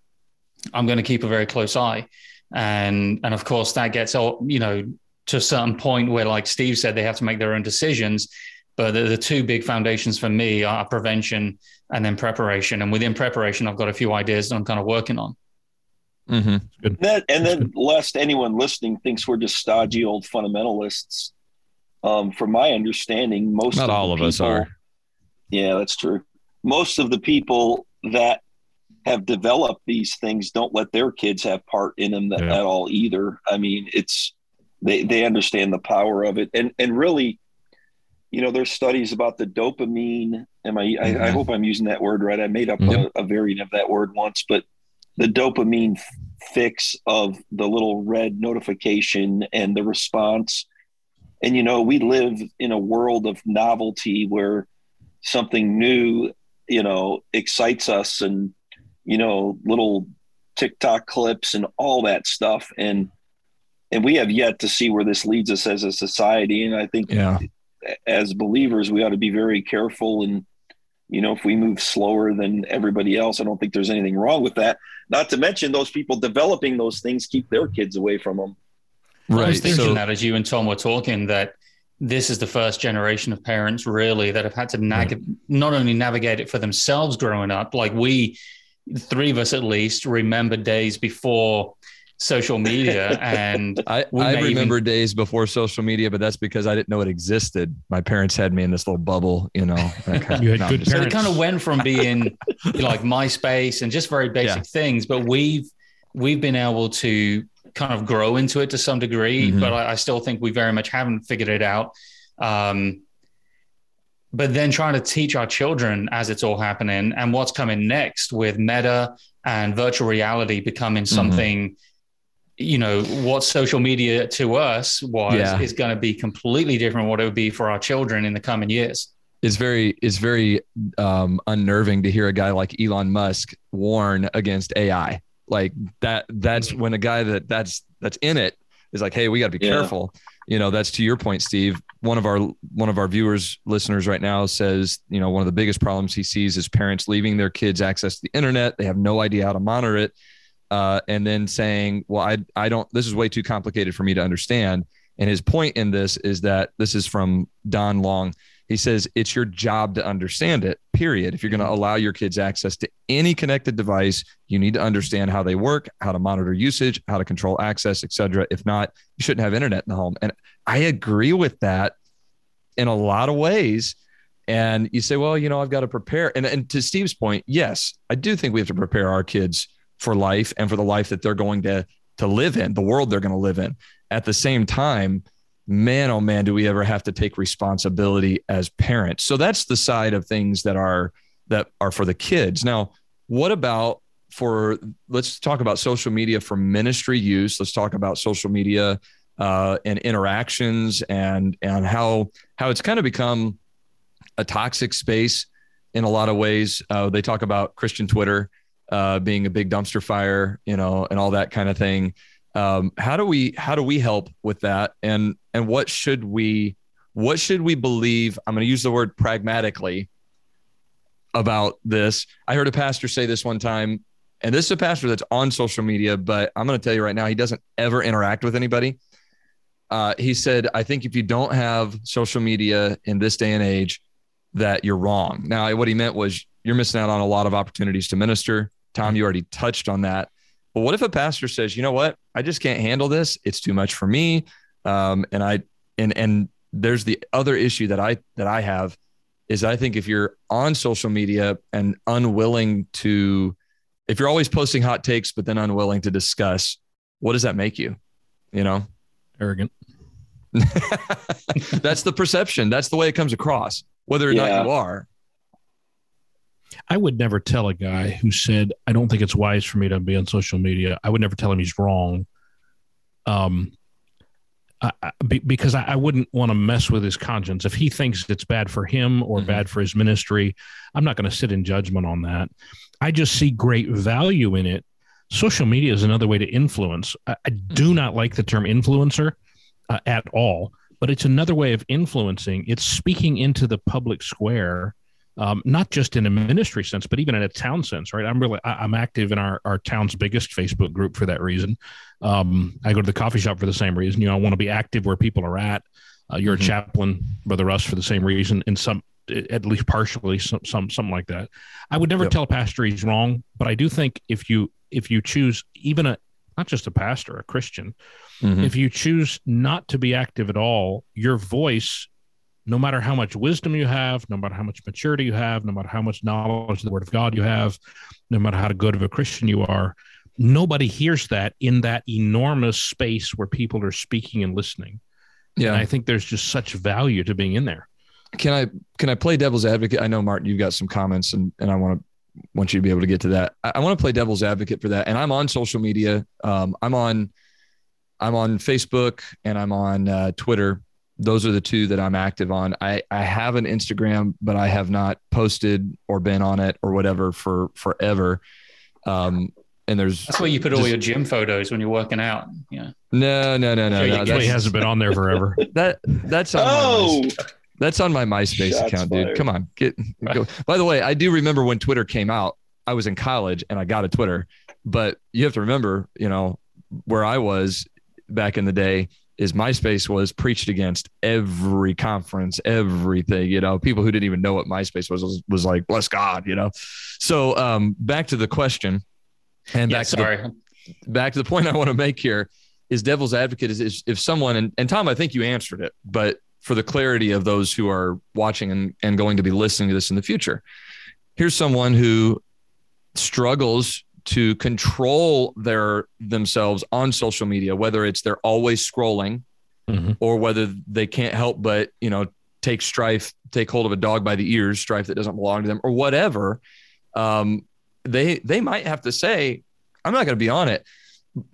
I'm going to keep a very close eye. And and of course that gets all, you know, to a certain point where, like Steve said, they have to make their own decisions. But the, the two big foundations for me are prevention and then preparation. And within preparation, I've got a few ideas that I'm kind of working on. Mm-hmm. That, and then, lest anyone listening thinks we're just stodgy old fundamentalists, um, from my understanding, most not of all of people, us are. Yeah, that's true. Most of the people that have developed these things don't let their kids have part in them that, yeah. at all either. I mean, it's they they understand the power of it, and and really, you know, there's studies about the dopamine. Am I? Mm-hmm. I, I, mm-hmm. hope I'm using that word right. I made up a, a variant of that word once, but the dopamine fix of the little red notification and the response. And, you know, we live in a world of novelty where something new, you know, excites us and, you know, little TikTok clips and all that stuff. And, and we have yet to see where this leads us as a society. And I think yeah. as believers, we ought to be very careful and, you know, if we move slower than everybody else, I don't think there's anything wrong with that. Not to mention those people developing those things keep their kids away from them. Right. I was thinking so, that as you and Tom were talking, that this is the first generation of parents really that have had to nag- right. not only navigate it for themselves growing up, like we, three of us at least, remember days before social media (laughs) and I, I remember even... days before social media but that's because i didn't know it existed my parents had me in this little bubble you know kind of, (laughs) you had no, good parents. so it kind of went from being you (laughs) know, like myspace and just very basic yeah. things but we've we've been able to kind of grow into it to some degree mm-hmm. but I, I, still think we very much haven't figured it out um, but then trying to teach our children as it's all happening and what's coming next with meta and virtual reality becoming mm-hmm. something mm-hmm you know what social media to us was yeah. is going to be completely different what it would be for our children in the coming years. It's very it's very um, unnerving to hear a guy like Elon Musk warn against AI like that that's when a guy that that's that's in it is like hey we got to be yeah. careful. You know that's to your point Steve. One of our one of our viewers listeners right now says you know one of the biggest problems he sees is parents leaving their kids access to the internet. They have no idea how to monitor it uh, and then saying, "Well, I I don't. This is way too complicated for me to understand." And his point in this is that this is from Don Long. He says it's your job to understand it. Period. If you're going to allow your kids access to any connected device, you need to understand how they work, how to monitor usage, how to control access, etc. If not, you shouldn't have internet in the home. And I agree with that in a lot of ways. And you say, well, you know, I've got to prepare. And, and to Steve's point, yes, I do think we have to prepare our kids for life and for the life that they're going to to live in, the world they're going to live in. At the same time, man, oh man, do we ever have to take responsibility as parents? So that's the side of things that are that are for the kids. Now, what about for let's talk about social media for ministry use. Let's talk about social media uh, and interactions and and how how it's kind of become a toxic space in a lot of ways. Uh, they talk about Christian Twitter uh, being a big dumpster fire, you know, and all that kind of thing. Um, how do we how do we help with that? And and what should we what should we believe? I'm going to use the word pragmatically about this. I heard a pastor say this one time, and this is a pastor that's on social media, but I'm going to tell you right now, he doesn't ever interact with anybody. Uh, he said, I think if you don't have social media in this day and age, that you're wrong. Now, what he meant was you're missing out on a lot of opportunities to minister. Tom, you already touched on that. But what if a pastor says, you know what, I just can't handle this. It's too much for me. Um, and I and and there's the other issue that I that I have is I think if you're on social media and unwilling to, if you're always posting hot takes but then unwilling to discuss, what does that make you? You know, Arrogant. (laughs) that's the perception. That's the way it comes across, whether or Yeah. not you are. I would never tell a guy who said, I don't think it's wise for me to be on social media. I would never tell him he's wrong. Um, I, I- be- because I, I wouldn't want to mess with his conscience. If he thinks it's bad for him or Mhm. bad for his ministry, I'm not going to sit in judgment on that. I just see great value in it. Social media is another way to influence. I, I do not like the term influencer uh, at all, but it's another way of influencing. It's speaking into the public square um, not just in a ministry sense, but even in a town sense, right? I'm really, I'm active in our, our town's biggest Facebook group for that reason. Um, I go to the coffee shop for the same reason. You know, I want to be active where people are at. Uh, you're Mhm. a chaplain, Brother Russ, for the same reason, and some, at least partially, some, some, something like that. I would never Yep. tell a pastor he's wrong, but I do think if you, if you choose even a, not just a pastor, a Christian, Mhm. if you choose not to be active at all, your voice, no matter how much wisdom you have, no matter how much maturity you have, no matter how much knowledge of the word of God you have, no matter how good of a Christian you are, nobody hears that in that enormous space where people are speaking and listening. Yeah. And I think there's just such value to being in there. can I can I play devil's advocate? I know Martin, you've got some comments, and and I want to want you to be able to get to that. I, I want to play devil's advocate for that, and I'm on social media. Um, I'm on I'm on Facebook and I'm on uh, Twitter. Those are the two that I'm active on. I I have an Instagram, but I have not posted or been on it or whatever for forever. Um, and there's That's where you put all Just- your gym photos when you're working out. Yeah. no no no no no. can- He That's, hasn't been on there forever. (laughs) that that's on my Oh, list. That's on my MySpace Shots account, dude. Come on, get go. By the way, I do remember when Twitter came out. I was in college and I got a Twitter, but you have to remember, you know, where I was back in the day is MySpace was preached against every conference, everything. You know, people who didn't even know what MySpace was was, was like, bless God, you know. So um, back to the question, and Yeah, back to the back to the point I want to make here is devil's advocate is, is if someone and, and Tom, I think you answered it, but for the clarity of those who are watching and, and going to be listening to this in the future, here's someone who struggles to control their themselves on social media, whether it's they're always scrolling Mhm. or whether they can't help but, you know, take strife, take hold of a dog by the ears, strife that doesn't belong to them or whatever. Um, they, they might have to say, I'm not going to be on it.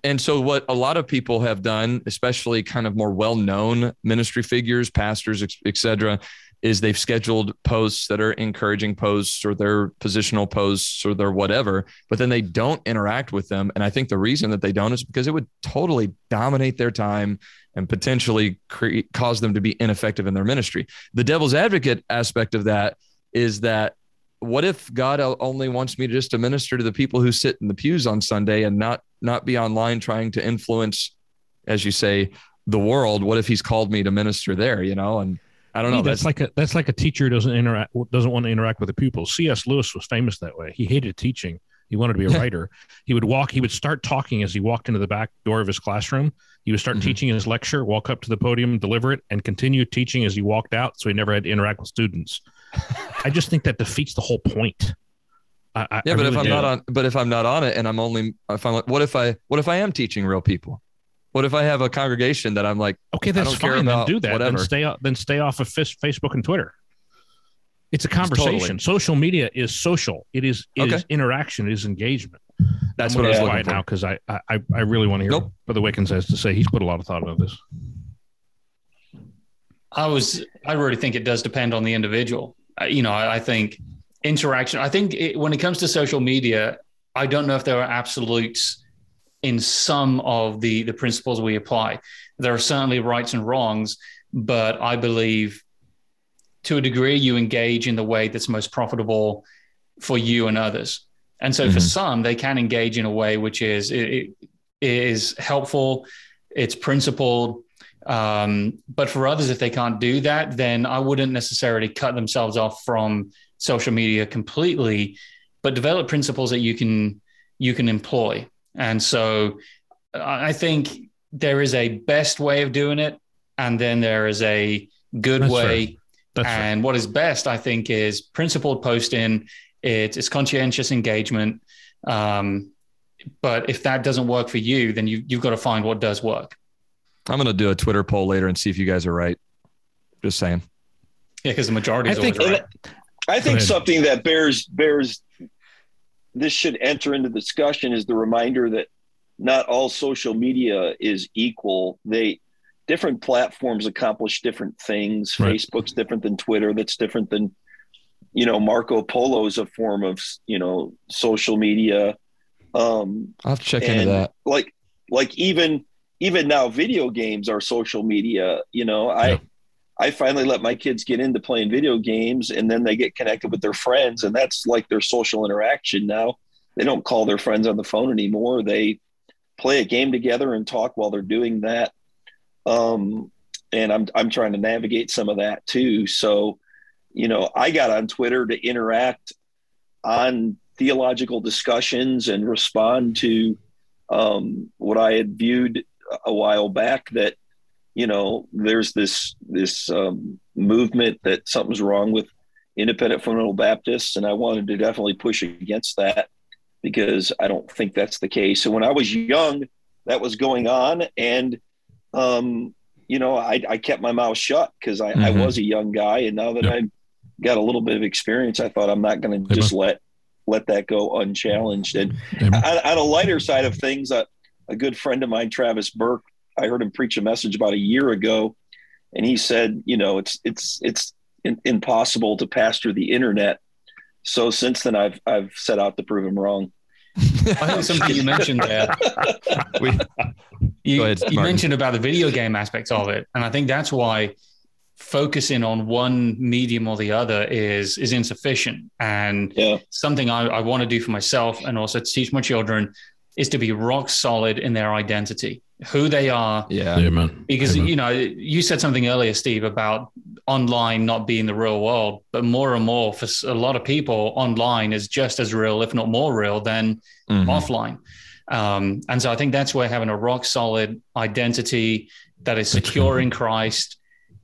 And so, what a lot of people have done, especially kind of more well known ministry figures, pastors, et cetera, is they've scheduled posts that are encouraging posts or their positional posts or their whatever, but then they don't interact with them. And I think the reason that they don't is because it would totally dominate their time and potentially cause them to be ineffective in their ministry. The devil's advocate aspect of that is that what if God only wants me to just to minister to the people who sit in the pews on Sunday and not not be online trying to influence, as you say, the world? What if He's called me to minister there? You know, and I don't know. That's, like a that's like a teacher who doesn't interact doesn't want to interact with the pupils. C.S. Lewis was famous that way. He hated teaching. He wanted to be a (laughs) writer. He would walk. He would start talking as he walked into the back door of his classroom. He would start Mhm. teaching his lecture, walk up to the podium, deliver it, and continue teaching as he walked out. So he never had to interact with students. I just think that defeats the whole point. I, yeah, I but if I'm do. not on, but if I'm not on it, and I'm only, if I'm like, what if I, what if I am teaching real people? What if I have a congregation that I'm like, okay, that's don't care fine. Then do that. whatever. Then stay off. Then stay off of Facebook and Twitter. It's a Totally. conversation. Social media is social. It is it is Okay. interaction. It is engagement. that's I'm what I gonna was be looking for. now because I, I I really want to hear Nope. what Brother Wiggins has to say. He's put a lot of thought into this. I was, I really think it does depend on the individual. Uh, you know, I, I think interaction, I think it, when it comes to social media, I don't know if there are absolutes in some of the, the principles we apply. There are certainly rights and wrongs, but I believe to a degree you engage in the way that's most profitable for you and others. And so for Mhm. some, they can engage in a way which is, it, it is helpful, it's principled, Um, but for others, if they can't do that, then I wouldn't necessarily cut themselves off from social media completely, but develop principles that you can you can employ. And so I think there is a best way of doing it, and then there is a good That's way. That's and what is best, I think, is principled posting. It, it's conscientious engagement. Um, but if that doesn't work for you, then you, you've got to find what does work. I'm going to do a Twitter poll later and see if you guys are right. Just saying. Yeah, because the majority is I think, always right. I think something that bears bears this should enter into discussion is the reminder that not all social media is equal. They different platforms accomplish different things. Right. Facebook's different than Twitter. That's different than you know Marco Polo is a form of you know social media. Um, I'll have to check into that. like like even even now video games are social media you know i Yeah. I finally let my kids get into playing video games and then they get connected with their friends and that's like their social interaction now. They don't call their friends on the phone anymore. They play a game together and talk while they're doing that. Um and i'm i'm trying to navigate some of that too. So you know i got on twitter to interact on theological discussions and respond to um, what I had viewed a while back that you know there's this this um, movement that something's wrong with independent fundamental Baptists, and I wanted to definitely push against that because I don't think that's the case. So when I was young, that was going on, and um, you know I, I kept my mouth shut because I, I Mhm. was a young guy, and now that Yeah. I've got a little bit of experience, I thought I'm not going to just let let that go unchallenged. And on, on a lighter side of things, a, a good friend of mine, Travis Burke, I heard him preach a message about a year ago, and he said, you know, it's it's it's in, impossible to pastor the internet. So since then, I've I've set out to prove him wrong. (laughs) I think something you mentioned there. (laughs) We- You, ahead, you mentioned about the video game aspect of it, and I think that's why focusing on one medium or the other is is insufficient. And Yeah, something I, I want to do for myself and also to teach my children is to be rock solid in their identity, who they are. yeah. Amen. Because Amen. you know, you said something earlier, Steve, about online not being the real world, but more and more for a lot of people, online is just as real, if not more real, than Mhm. offline. Um, and so I think that's where having a rock solid identity that is secure in Christ,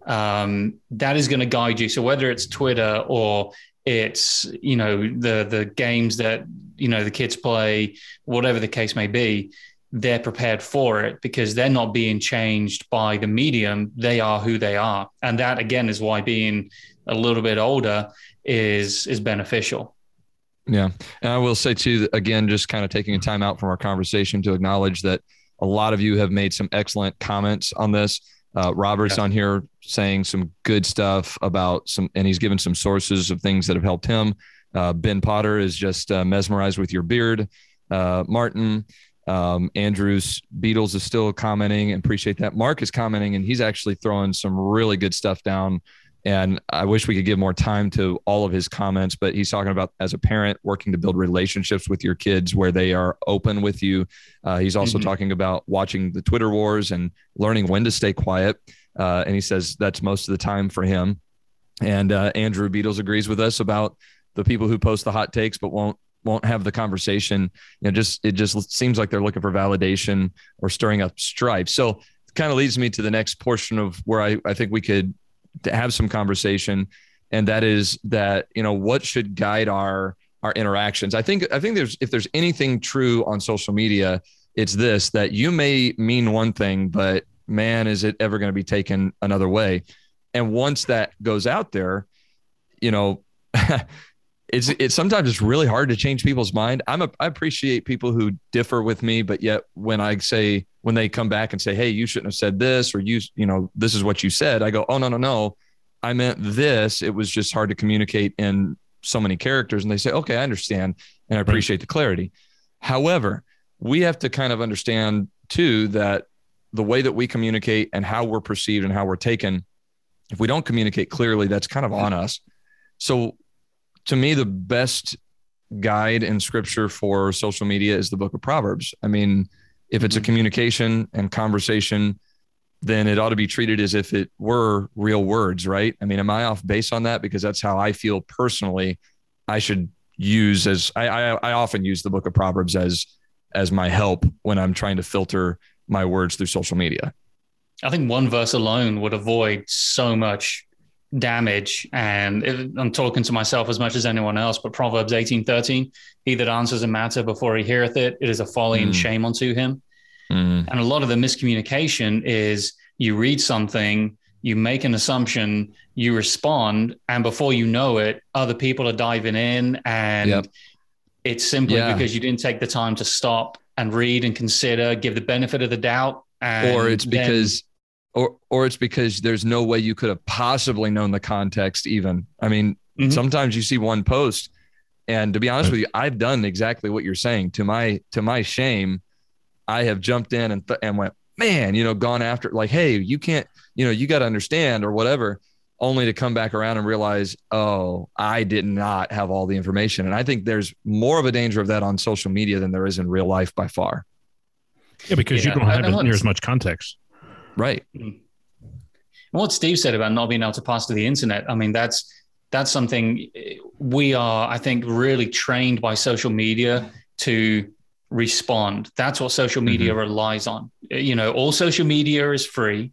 um, that is going to guide you. So whether it's Twitter or it's you know the the games that you know the kids play, whatever the case may be, they're prepared for it because they're not being changed by the medium. They are who they are, and that again is why being a little bit older is is beneficial. Yeah. And I will say, too, again, just kind of taking a time out from our conversation to acknowledge that a lot of you have made some excellent comments on this. Uh, Robert's Yeah. on here saying some good stuff about some, and he's given some sources of things that have helped him. Uh, ben Potter is just uh, mesmerized with your beard. Uh, Martin, um, Andrews, Beatles is still commenting and appreciate that. Mark is commenting and he's actually throwing some really good stuff down. And I wish we could give more time to all of his comments, but he's talking about as a parent working to build relationships with your kids where they are open with you. Uh, he's also Mhm. talking about watching the Twitter wars and learning when to stay quiet. Uh, and he says that's most of the time for him. And uh, Andrew Beatles agrees with us about the people who post the hot takes but won't won't have the conversation. You know, just it just seems like they're looking for validation or stirring up strife. So it kind of leads me to the next portion of where I, I think we could have some conversation and that is that you know what should guide our our interactions i think i think there's if there's anything true on social media it's this that you may mean one thing but man is it ever going to be taken another way and once that goes out there you know (laughs) it's it's sometimes it's really hard to change people's mind. I'm a, i appreciate people who differ with me but yet when i say when they come back and say hey you shouldn't have said this or you you know this is what you said i go oh no no no. I meant this. It was just hard to communicate in so many characters. And they say okay i understand and i appreciate the clarity. However we have to kind of understand too that the way that we communicate and how we're perceived and how we're taken if we don't communicate clearly that's kind of on us. So to me the best guide in scripture for social media is the book of proverbs i mean if it's a mm-hmm. communication and conversation then it ought to be treated as if it were real words, right? I mean, am I off base on that? Because that's how I feel personally. I should use as I, I, I often use the book of Proverbs as as my help when I'm trying to filter my words through social media. I think one verse alone would avoid so much damage. And if, I'm talking to myself as much as anyone else, but Proverbs 18 13, he that answers a matter before he heareth it, it is a folly mm. and shame unto him. Mm. And a lot of the miscommunication is you read something, you make an assumption, you respond, and before you know it, other people are diving in. And yep. it's simply yeah. because you didn't take the time to stop and read and consider, give the benefit of the doubt. or it's because or or it's because there's no way you could have possibly known the context even. I mean mm-hmm. sometimes you see one post and to be honest with you i've done exactly what you're saying. To my to my shame i have jumped in and, th- and went man you know gone after like hey you can't you know you got to understand or whatever only to come back around and realize oh i did not have all the information. And i think there's more of a danger of that on social media than there is in real life by far. Yeah because yeah, you don't have near as much context Right. Mm-hmm. What Steve said about not being able to pass to the internet, I mean, that's that's something we are, I think, really trained by social media to respond. That's what social media mm-hmm. relies on. You know, all social media is free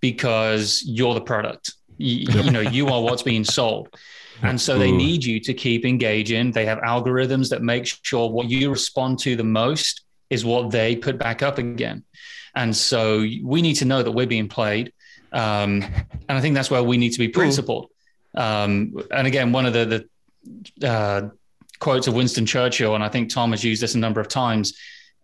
because you're the product. You, you know, you are what's being sold. (laughs) And so they need you to keep engaging. They have algorithms that make sure what you respond to the most is what they put back up again. And so we need to know that we're being played. Um, and I think that's where we need to be principled. Um, and again, one of the, the uh, quotes of Winston Churchill, and I think Tom has used this a number of times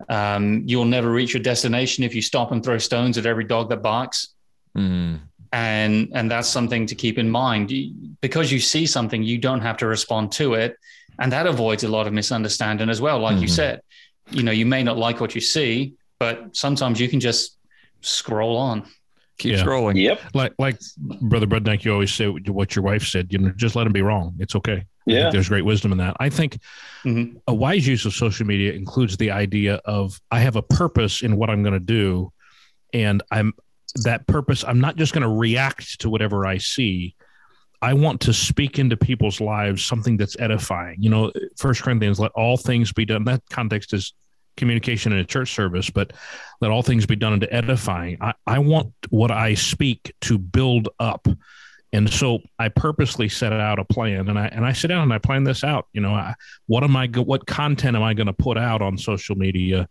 um, you'll never reach your destination if you stop and throw stones at every dog that barks. Mm. And, and that's something to keep in mind. Because you see something, you don't have to respond to it. And that avoids a lot of misunderstanding as well. Like mm-hmm. you said, you know, you may not like what you see, but sometimes you can just scroll on. Keep yeah. scrolling. Yep. Like like brother Brudnick, you always say what your wife said. You know, just let them be wrong. It's okay. Yeah. there's great wisdom in that. I think mm-hmm. a wise use of social media includes the idea of I have a purpose in what I'm going to do, and I'm that purpose. I'm not just going to react to whatever I see. I want to speak into people's lives something that's edifying. You know, First Corinthians, let all things be done. That context is communication in a church service, but let all things be done into edifying. I, I want what I speak to build up. And so I purposely set out a plan and I, and I sit down and I plan this out. You know, I, what am I, what content am I going to put out on social media?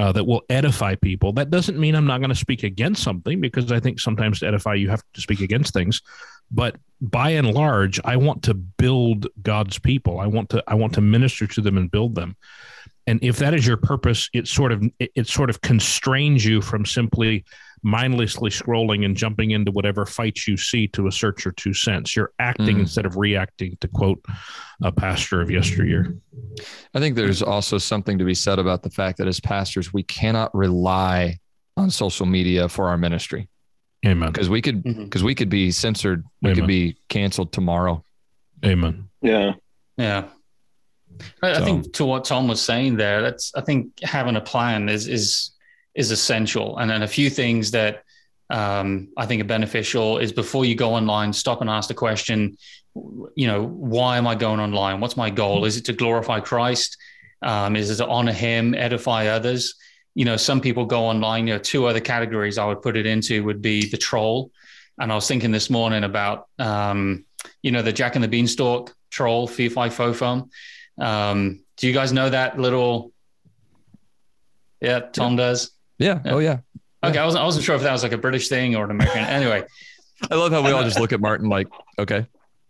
Uh, that will edify people. That doesn't mean I'm not going to speak against something because I think sometimes to edify you have to speak against things. But by and large, I want to build God's people. I want to I want to minister to them and build them and if that is your purpose it sort of it, it, sort of constrains you from simply mindlessly scrolling and jumping into whatever fights you see to assert your two cents. You're acting mm. instead of reacting to quote a pastor of yesteryear. I think there's also something to be said about the fact that as pastors we cannot rely on social media for our ministry. Amen. Because we could because mm-hmm. we could be censored. We amen. could be canceled tomorrow. Amen. Yeah. Yeah I, so. I think to what Tom was saying there, that's I think having a plan is is is essential. And then a few things that um, I think are beneficial is before you go online, stop and ask the question, you know, why am I going online? What's my goal? Is it to glorify Christ? Um, is it to honor Him, edify others? You know, some people go online. You know, two other categories I would put it into would be the troll. And I was thinking this morning about, um, you know, the Jack and the Beanstalk troll, fi fo fum. Um, do you guys know that little? Yeah, Tom yeah. does. Yeah. yeah. Oh yeah. Okay, yeah. I wasn't. I wasn't sure if that was like a British thing or an American. Anyway, (laughs) I love how we all just look at Martin like, okay,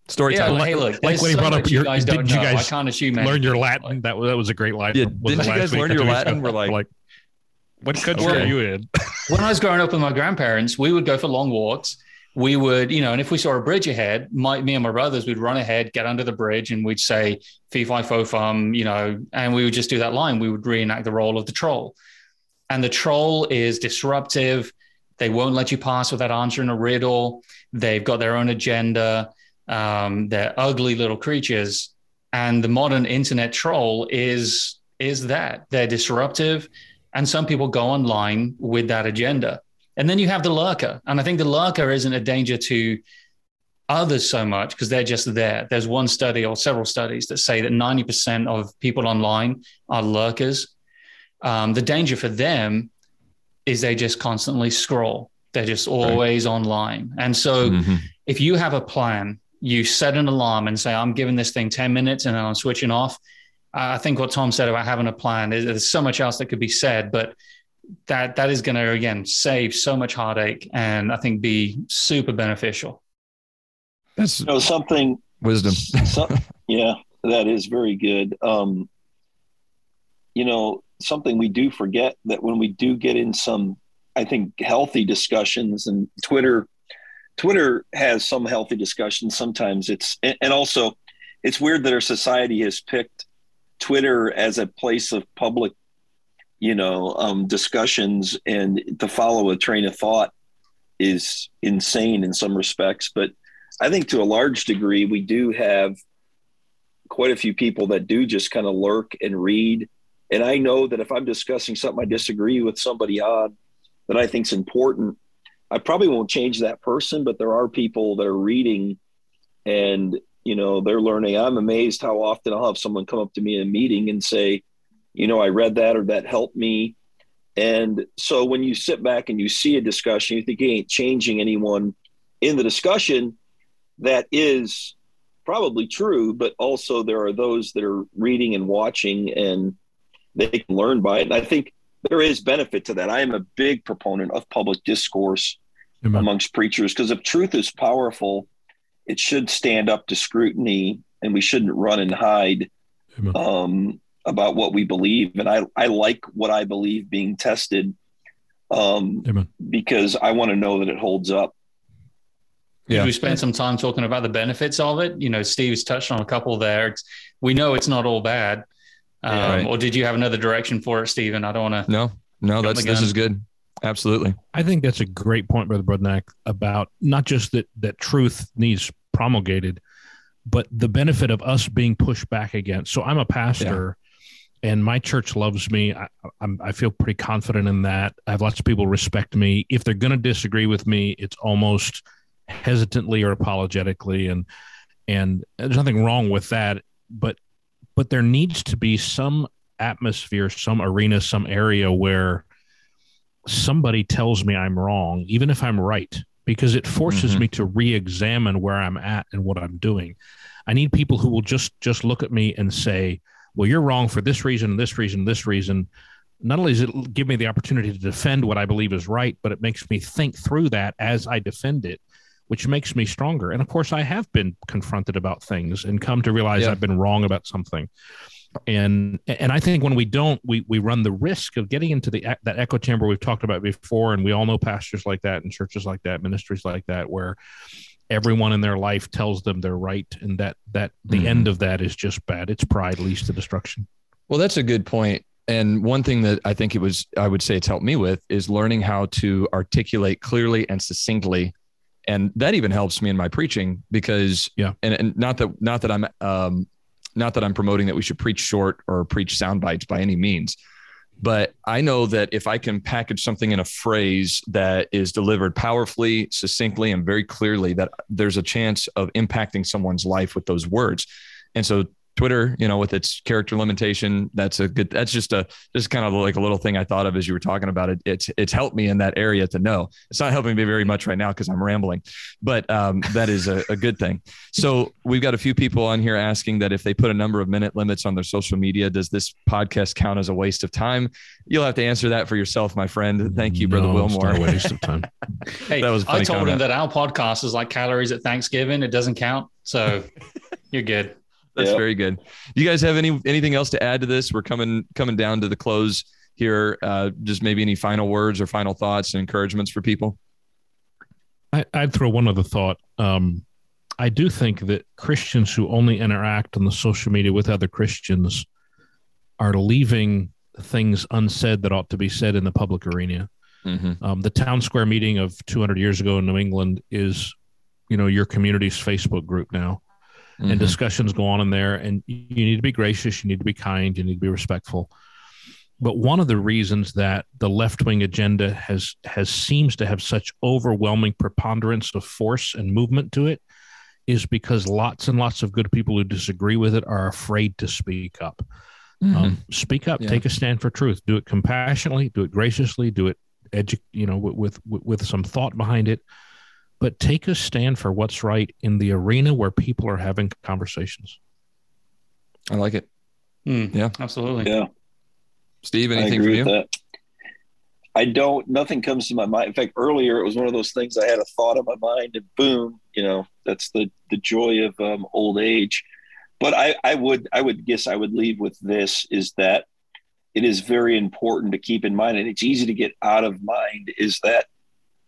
story yeah, time. Well, hey, look, like when he brought up your, you guys did you guys I can't assume learn your Latin? That was that was a great line. Yeah, didn't you guys learn your Latin? We're like, like, what country okay. are you in? when I was growing up with my grandparents, we would go for long walks we would, you know, and if we saw a bridge ahead, my, me and my brothers would run ahead, get under the bridge, and we'd say "fee fi fo fum," you know, and we would just do that line. We would reenact the role of the troll, and the troll is disruptive. They won't let you pass without answering a riddle. They've got their own agenda. Um, they're ugly little creatures, and the modern internet troll is is that they're disruptive, and some people go online with that agenda And then you have the lurker. And I think the lurker isn't a danger to others so much because they're just there. There's one study or several studies that say that 90% of people online are lurkers. Um, the danger for them is they just constantly scroll. They're just always right. online. And so mm-hmm. if you have a plan, you set an alarm and say, I'm giving this thing 10 minutes and then I'm switching off. I think what Tom said about having a plan, there's so much else that could be said, but that that is going to again save so much heartache and I think be super beneficial. That's you know, something wisdom. (laughs) some, yeah, that is very good. Um, you know, something we do forget that when we do get in some, I think, healthy discussions and Twitter, Twitter has some healthy discussions. Sometimes it's, and also it's weird that our society has picked Twitter as a place of public you know um, discussions and to follow a train of thought is insane in some respects. But i think to a large degree we do have quite a few people that do just kind of lurk and read. And i know that if i'm discussing something i disagree with somebody on that i think is important i probably won't change that person but there are people that are reading and you know they're learning. I'm amazed how often i'll have someone come up to me in a meeting and say you know, I read that or that helped me. And so when you sit back and you see a discussion, you think you ain't changing anyone in the discussion. That is probably true, but also there are those that are reading and watching and they can learn by it. And I think there is benefit to that. I am a big proponent of public discourse Amen. amongst preachers because if truth is powerful, it should stand up to scrutiny and we shouldn't run and hide. Um, about what we believe. And I, I like what I believe being tested um, because I want to know that it holds up. Yeah. We spent some time talking about the benefits of it. You know, Steve's touched on a couple there. It's, we know it's not all bad. Um, yeah, right. Or did you have another direction for it, Stephen? I don't want to. No, no, that's this is good. Absolutely. I think that's a great point, Brother Brudnak, about not just that that truth needs promulgated, but the benefit of us being pushed back against. So I'm a pastor and my church loves me. I, I'm, I feel pretty confident in that. I have lots of people respect me. If they're going to disagree with me, it's almost hesitantly or apologetically, and and there's nothing wrong with that. But but there needs to be some atmosphere, some arena, some area where somebody tells me I'm wrong, even if I'm right, because it forces mm-hmm. me to re-examine where I'm at and what I'm doing. I need people who will just just look at me and say well, you're wrong for this reason, this reason, this reason. Not only does it give me the opportunity to defend what I believe is right, but it makes me think through that as I defend it, which makes me stronger. And of course, I have been confronted about things and come to realize yeah. I've been wrong about something. And and I think when we don't, we we run the risk of getting into the that echo chamber we've talked about before, and we all know pastors like that and churches like that, ministries like that, where everyone in their life tells them they're right and that that the mm-hmm. end of that is just bad. It's pride leads to destruction. Well that's a good point. And one thing that i think it was i would say it's helped me with is learning how to articulate clearly and succinctly. And that even helps me in my preaching because yeah. and, and not that not that i'm um not that i'm promoting that we should preach short or preach sound bites by any means but I know that if I can package something in a phrase that is delivered powerfully, succinctly, and very clearly, that there's a chance of impacting someone's life with those words. And so Twitter, you know, with its character limitation, that's a good. That's just a just kind of like a little thing I thought of as you were talking about it. It's it's helped me in that area to know. It's not helping me very much right now because I'm rambling, but um, that is a, a good thing. So we've got a few people on here asking that if they put a number of minute limits on their social media, does this podcast count as a waste of time? You'll have to answer that for yourself, my friend. Thank you, brother no, Wilmore. It's not a waste of time. (laughs) hey, that was I told comment. him that our podcast is like calories at Thanksgiving. It doesn't count, so you're good. That's yep. very good. Do you guys have any anything else to add to this? We're coming coming down to the close here. Uh, just maybe any final words or final thoughts and encouragements for people. I, would throw one other thought. Um, I do think that Christians who only interact on the social media with other Christians are leaving things unsaid that ought to be said in the public arena. Mm-hmm. Um, the town square meeting of 200 years ago in New England is, you know, your community's Facebook group now mm-hmm. and discussions go on in there. And you need to be gracious, you need to be kind, you need to be respectful. but one of the reasons that the left wing agenda has has seems to have such overwhelming preponderance of force and movement to it is because lots and lots of good people who disagree with it are afraid to speak up. Mm-hmm. Um, speak up, yeah. take a stand for truth, do it compassionately, do it graciously, do it edu- you know with, with with some thought behind it, but take a stand for what's right in the arena where people are having conversations. I like it. Mm, yeah, absolutely. Yeah. Steve, anything for you? I don't. Nothing comes to my mind. In fact, earlier it was one of those things. I had a thought in my mind, and boom, you know, that's the the joy of um, old age. But I, I would, I would guess, I would leave with this: is that it is very important to keep in mind, and it's easy to get out of mind. Is that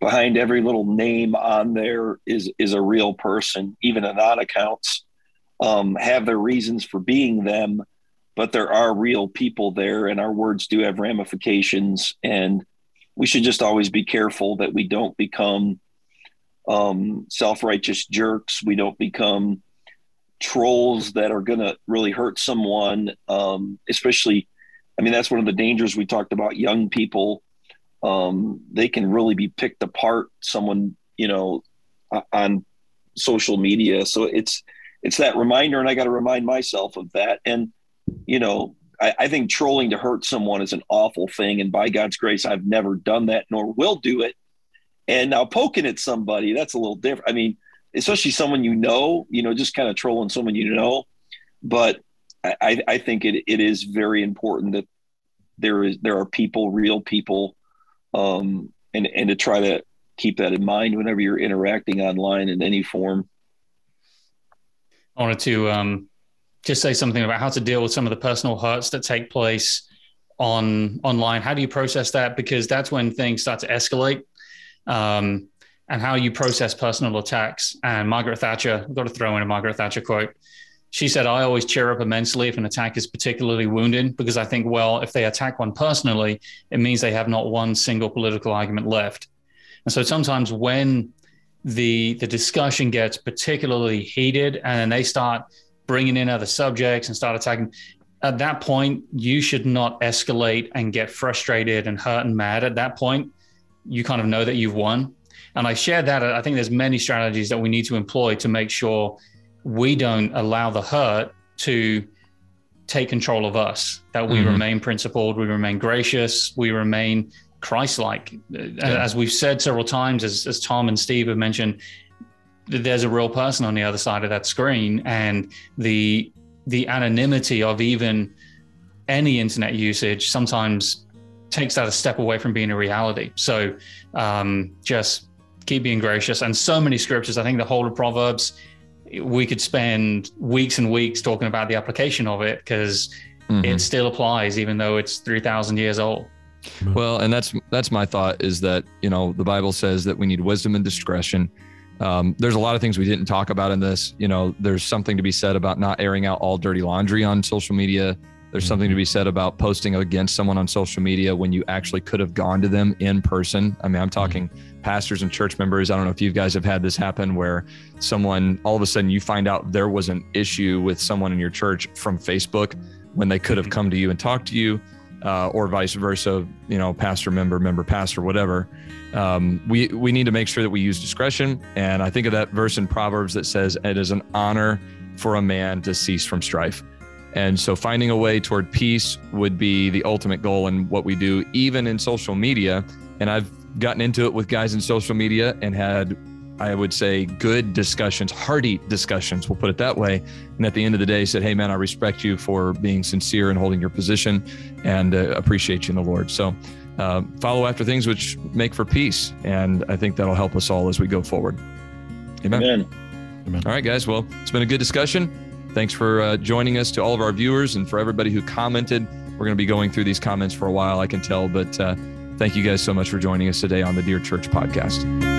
behind every little name on there is is a real person, even anon accounts um, have their reasons for being them, but there are real people there, and our words do have ramifications. And we should just always be careful that we don't become um, self righteous jerks. We don't become trolls that are going to really hurt someone, um, especially. I mean, that's one of the dangers we talked about. Young people, um, they can really be picked apart. Someone, you know, on social media. So it's it's that reminder, and I got to remind myself of that. And you know, I, I, think trolling to hurt someone is an awful thing, and by God's grace, I've never done that, nor will do it. And now poking at somebody, that's a little different. I mean, especially someone you know, you know, just kind of trolling someone you know. But I, I think it, it is very important that there is there are people, real people, um, and and to try to keep that in mind whenever you're interacting online in any form. I wanted to um, just say something about how to deal with some of the personal hurts that take place on online. How do you process that? Because that's when things start to escalate. Um, and how you process personal attacks. And Margaret Thatcher, I've got to throw in a Margaret Thatcher quote. She said, I always cheer up immensely if an attack is particularly wounding because I think, well, if they attack one personally, it means they have not one single political argument left. And so sometimes when the the discussion gets particularly heated and then they start bringing in other subjects and start attacking at that point you should not escalate and get frustrated and hurt and mad. At that point you kind of know that you've won. And i share that. I think there's many strategies that we need to employ to make sure we don't allow the hurt to take control of us that we mm-hmm. remain principled we remain gracious we remain Christ-like. Yeah. As we've said several times, as, as Tom and Steve have mentioned, there's a real person on the other side of that screen, and the the anonymity of even any internet usage sometimes takes that a step away from being a reality. So um, just keep being gracious. And so many scriptures. I think the whole of Proverbs, we could spend weeks and weeks talking about the application of it because mm-hmm. it still applies, even though it's three thousand years old. Well, and that's that's my thought is that you know the Bible says that we need wisdom and discretion. Um, there's a lot of things we didn't talk about in this. You know, there's something to be said about not airing out all dirty laundry on social media. There's something to be said about posting against someone on social media when you actually could have gone to them in person. I mean, I'm talking pastors and church members. I don't know if you guys have had this happen where someone all of a sudden you find out there was an issue with someone in your church from Facebook when they could have mm-hmm. come to you and talked to you uh, or vice versa, you know, pastor, member, member, pastor, whatever. Um, we we need to make sure that we use discretion. And I think of that verse in Proverbs that says, "It is an honor for a man to cease from strife." And so, finding a way toward peace would be the ultimate goal in what we do, even in social media. And I've gotten into it with guys in social media and had I would say, good discussions, hearty discussions, we'll put it that way. And at the end of the day, said, Hey, man, I respect you for being sincere and holding your position and uh, appreciate you in the Lord. So uh, follow after things which make for peace. And I think that'll help us all as we go forward. Amen. Amen. Amen. All right, guys. Well, it's been a good discussion. Thanks for uh, joining us to all of our viewers and for everybody who commented. We're going to be going through these comments for a while, I can tell, but uh, thank you guys so much for joining us today on the Dear Church podcast.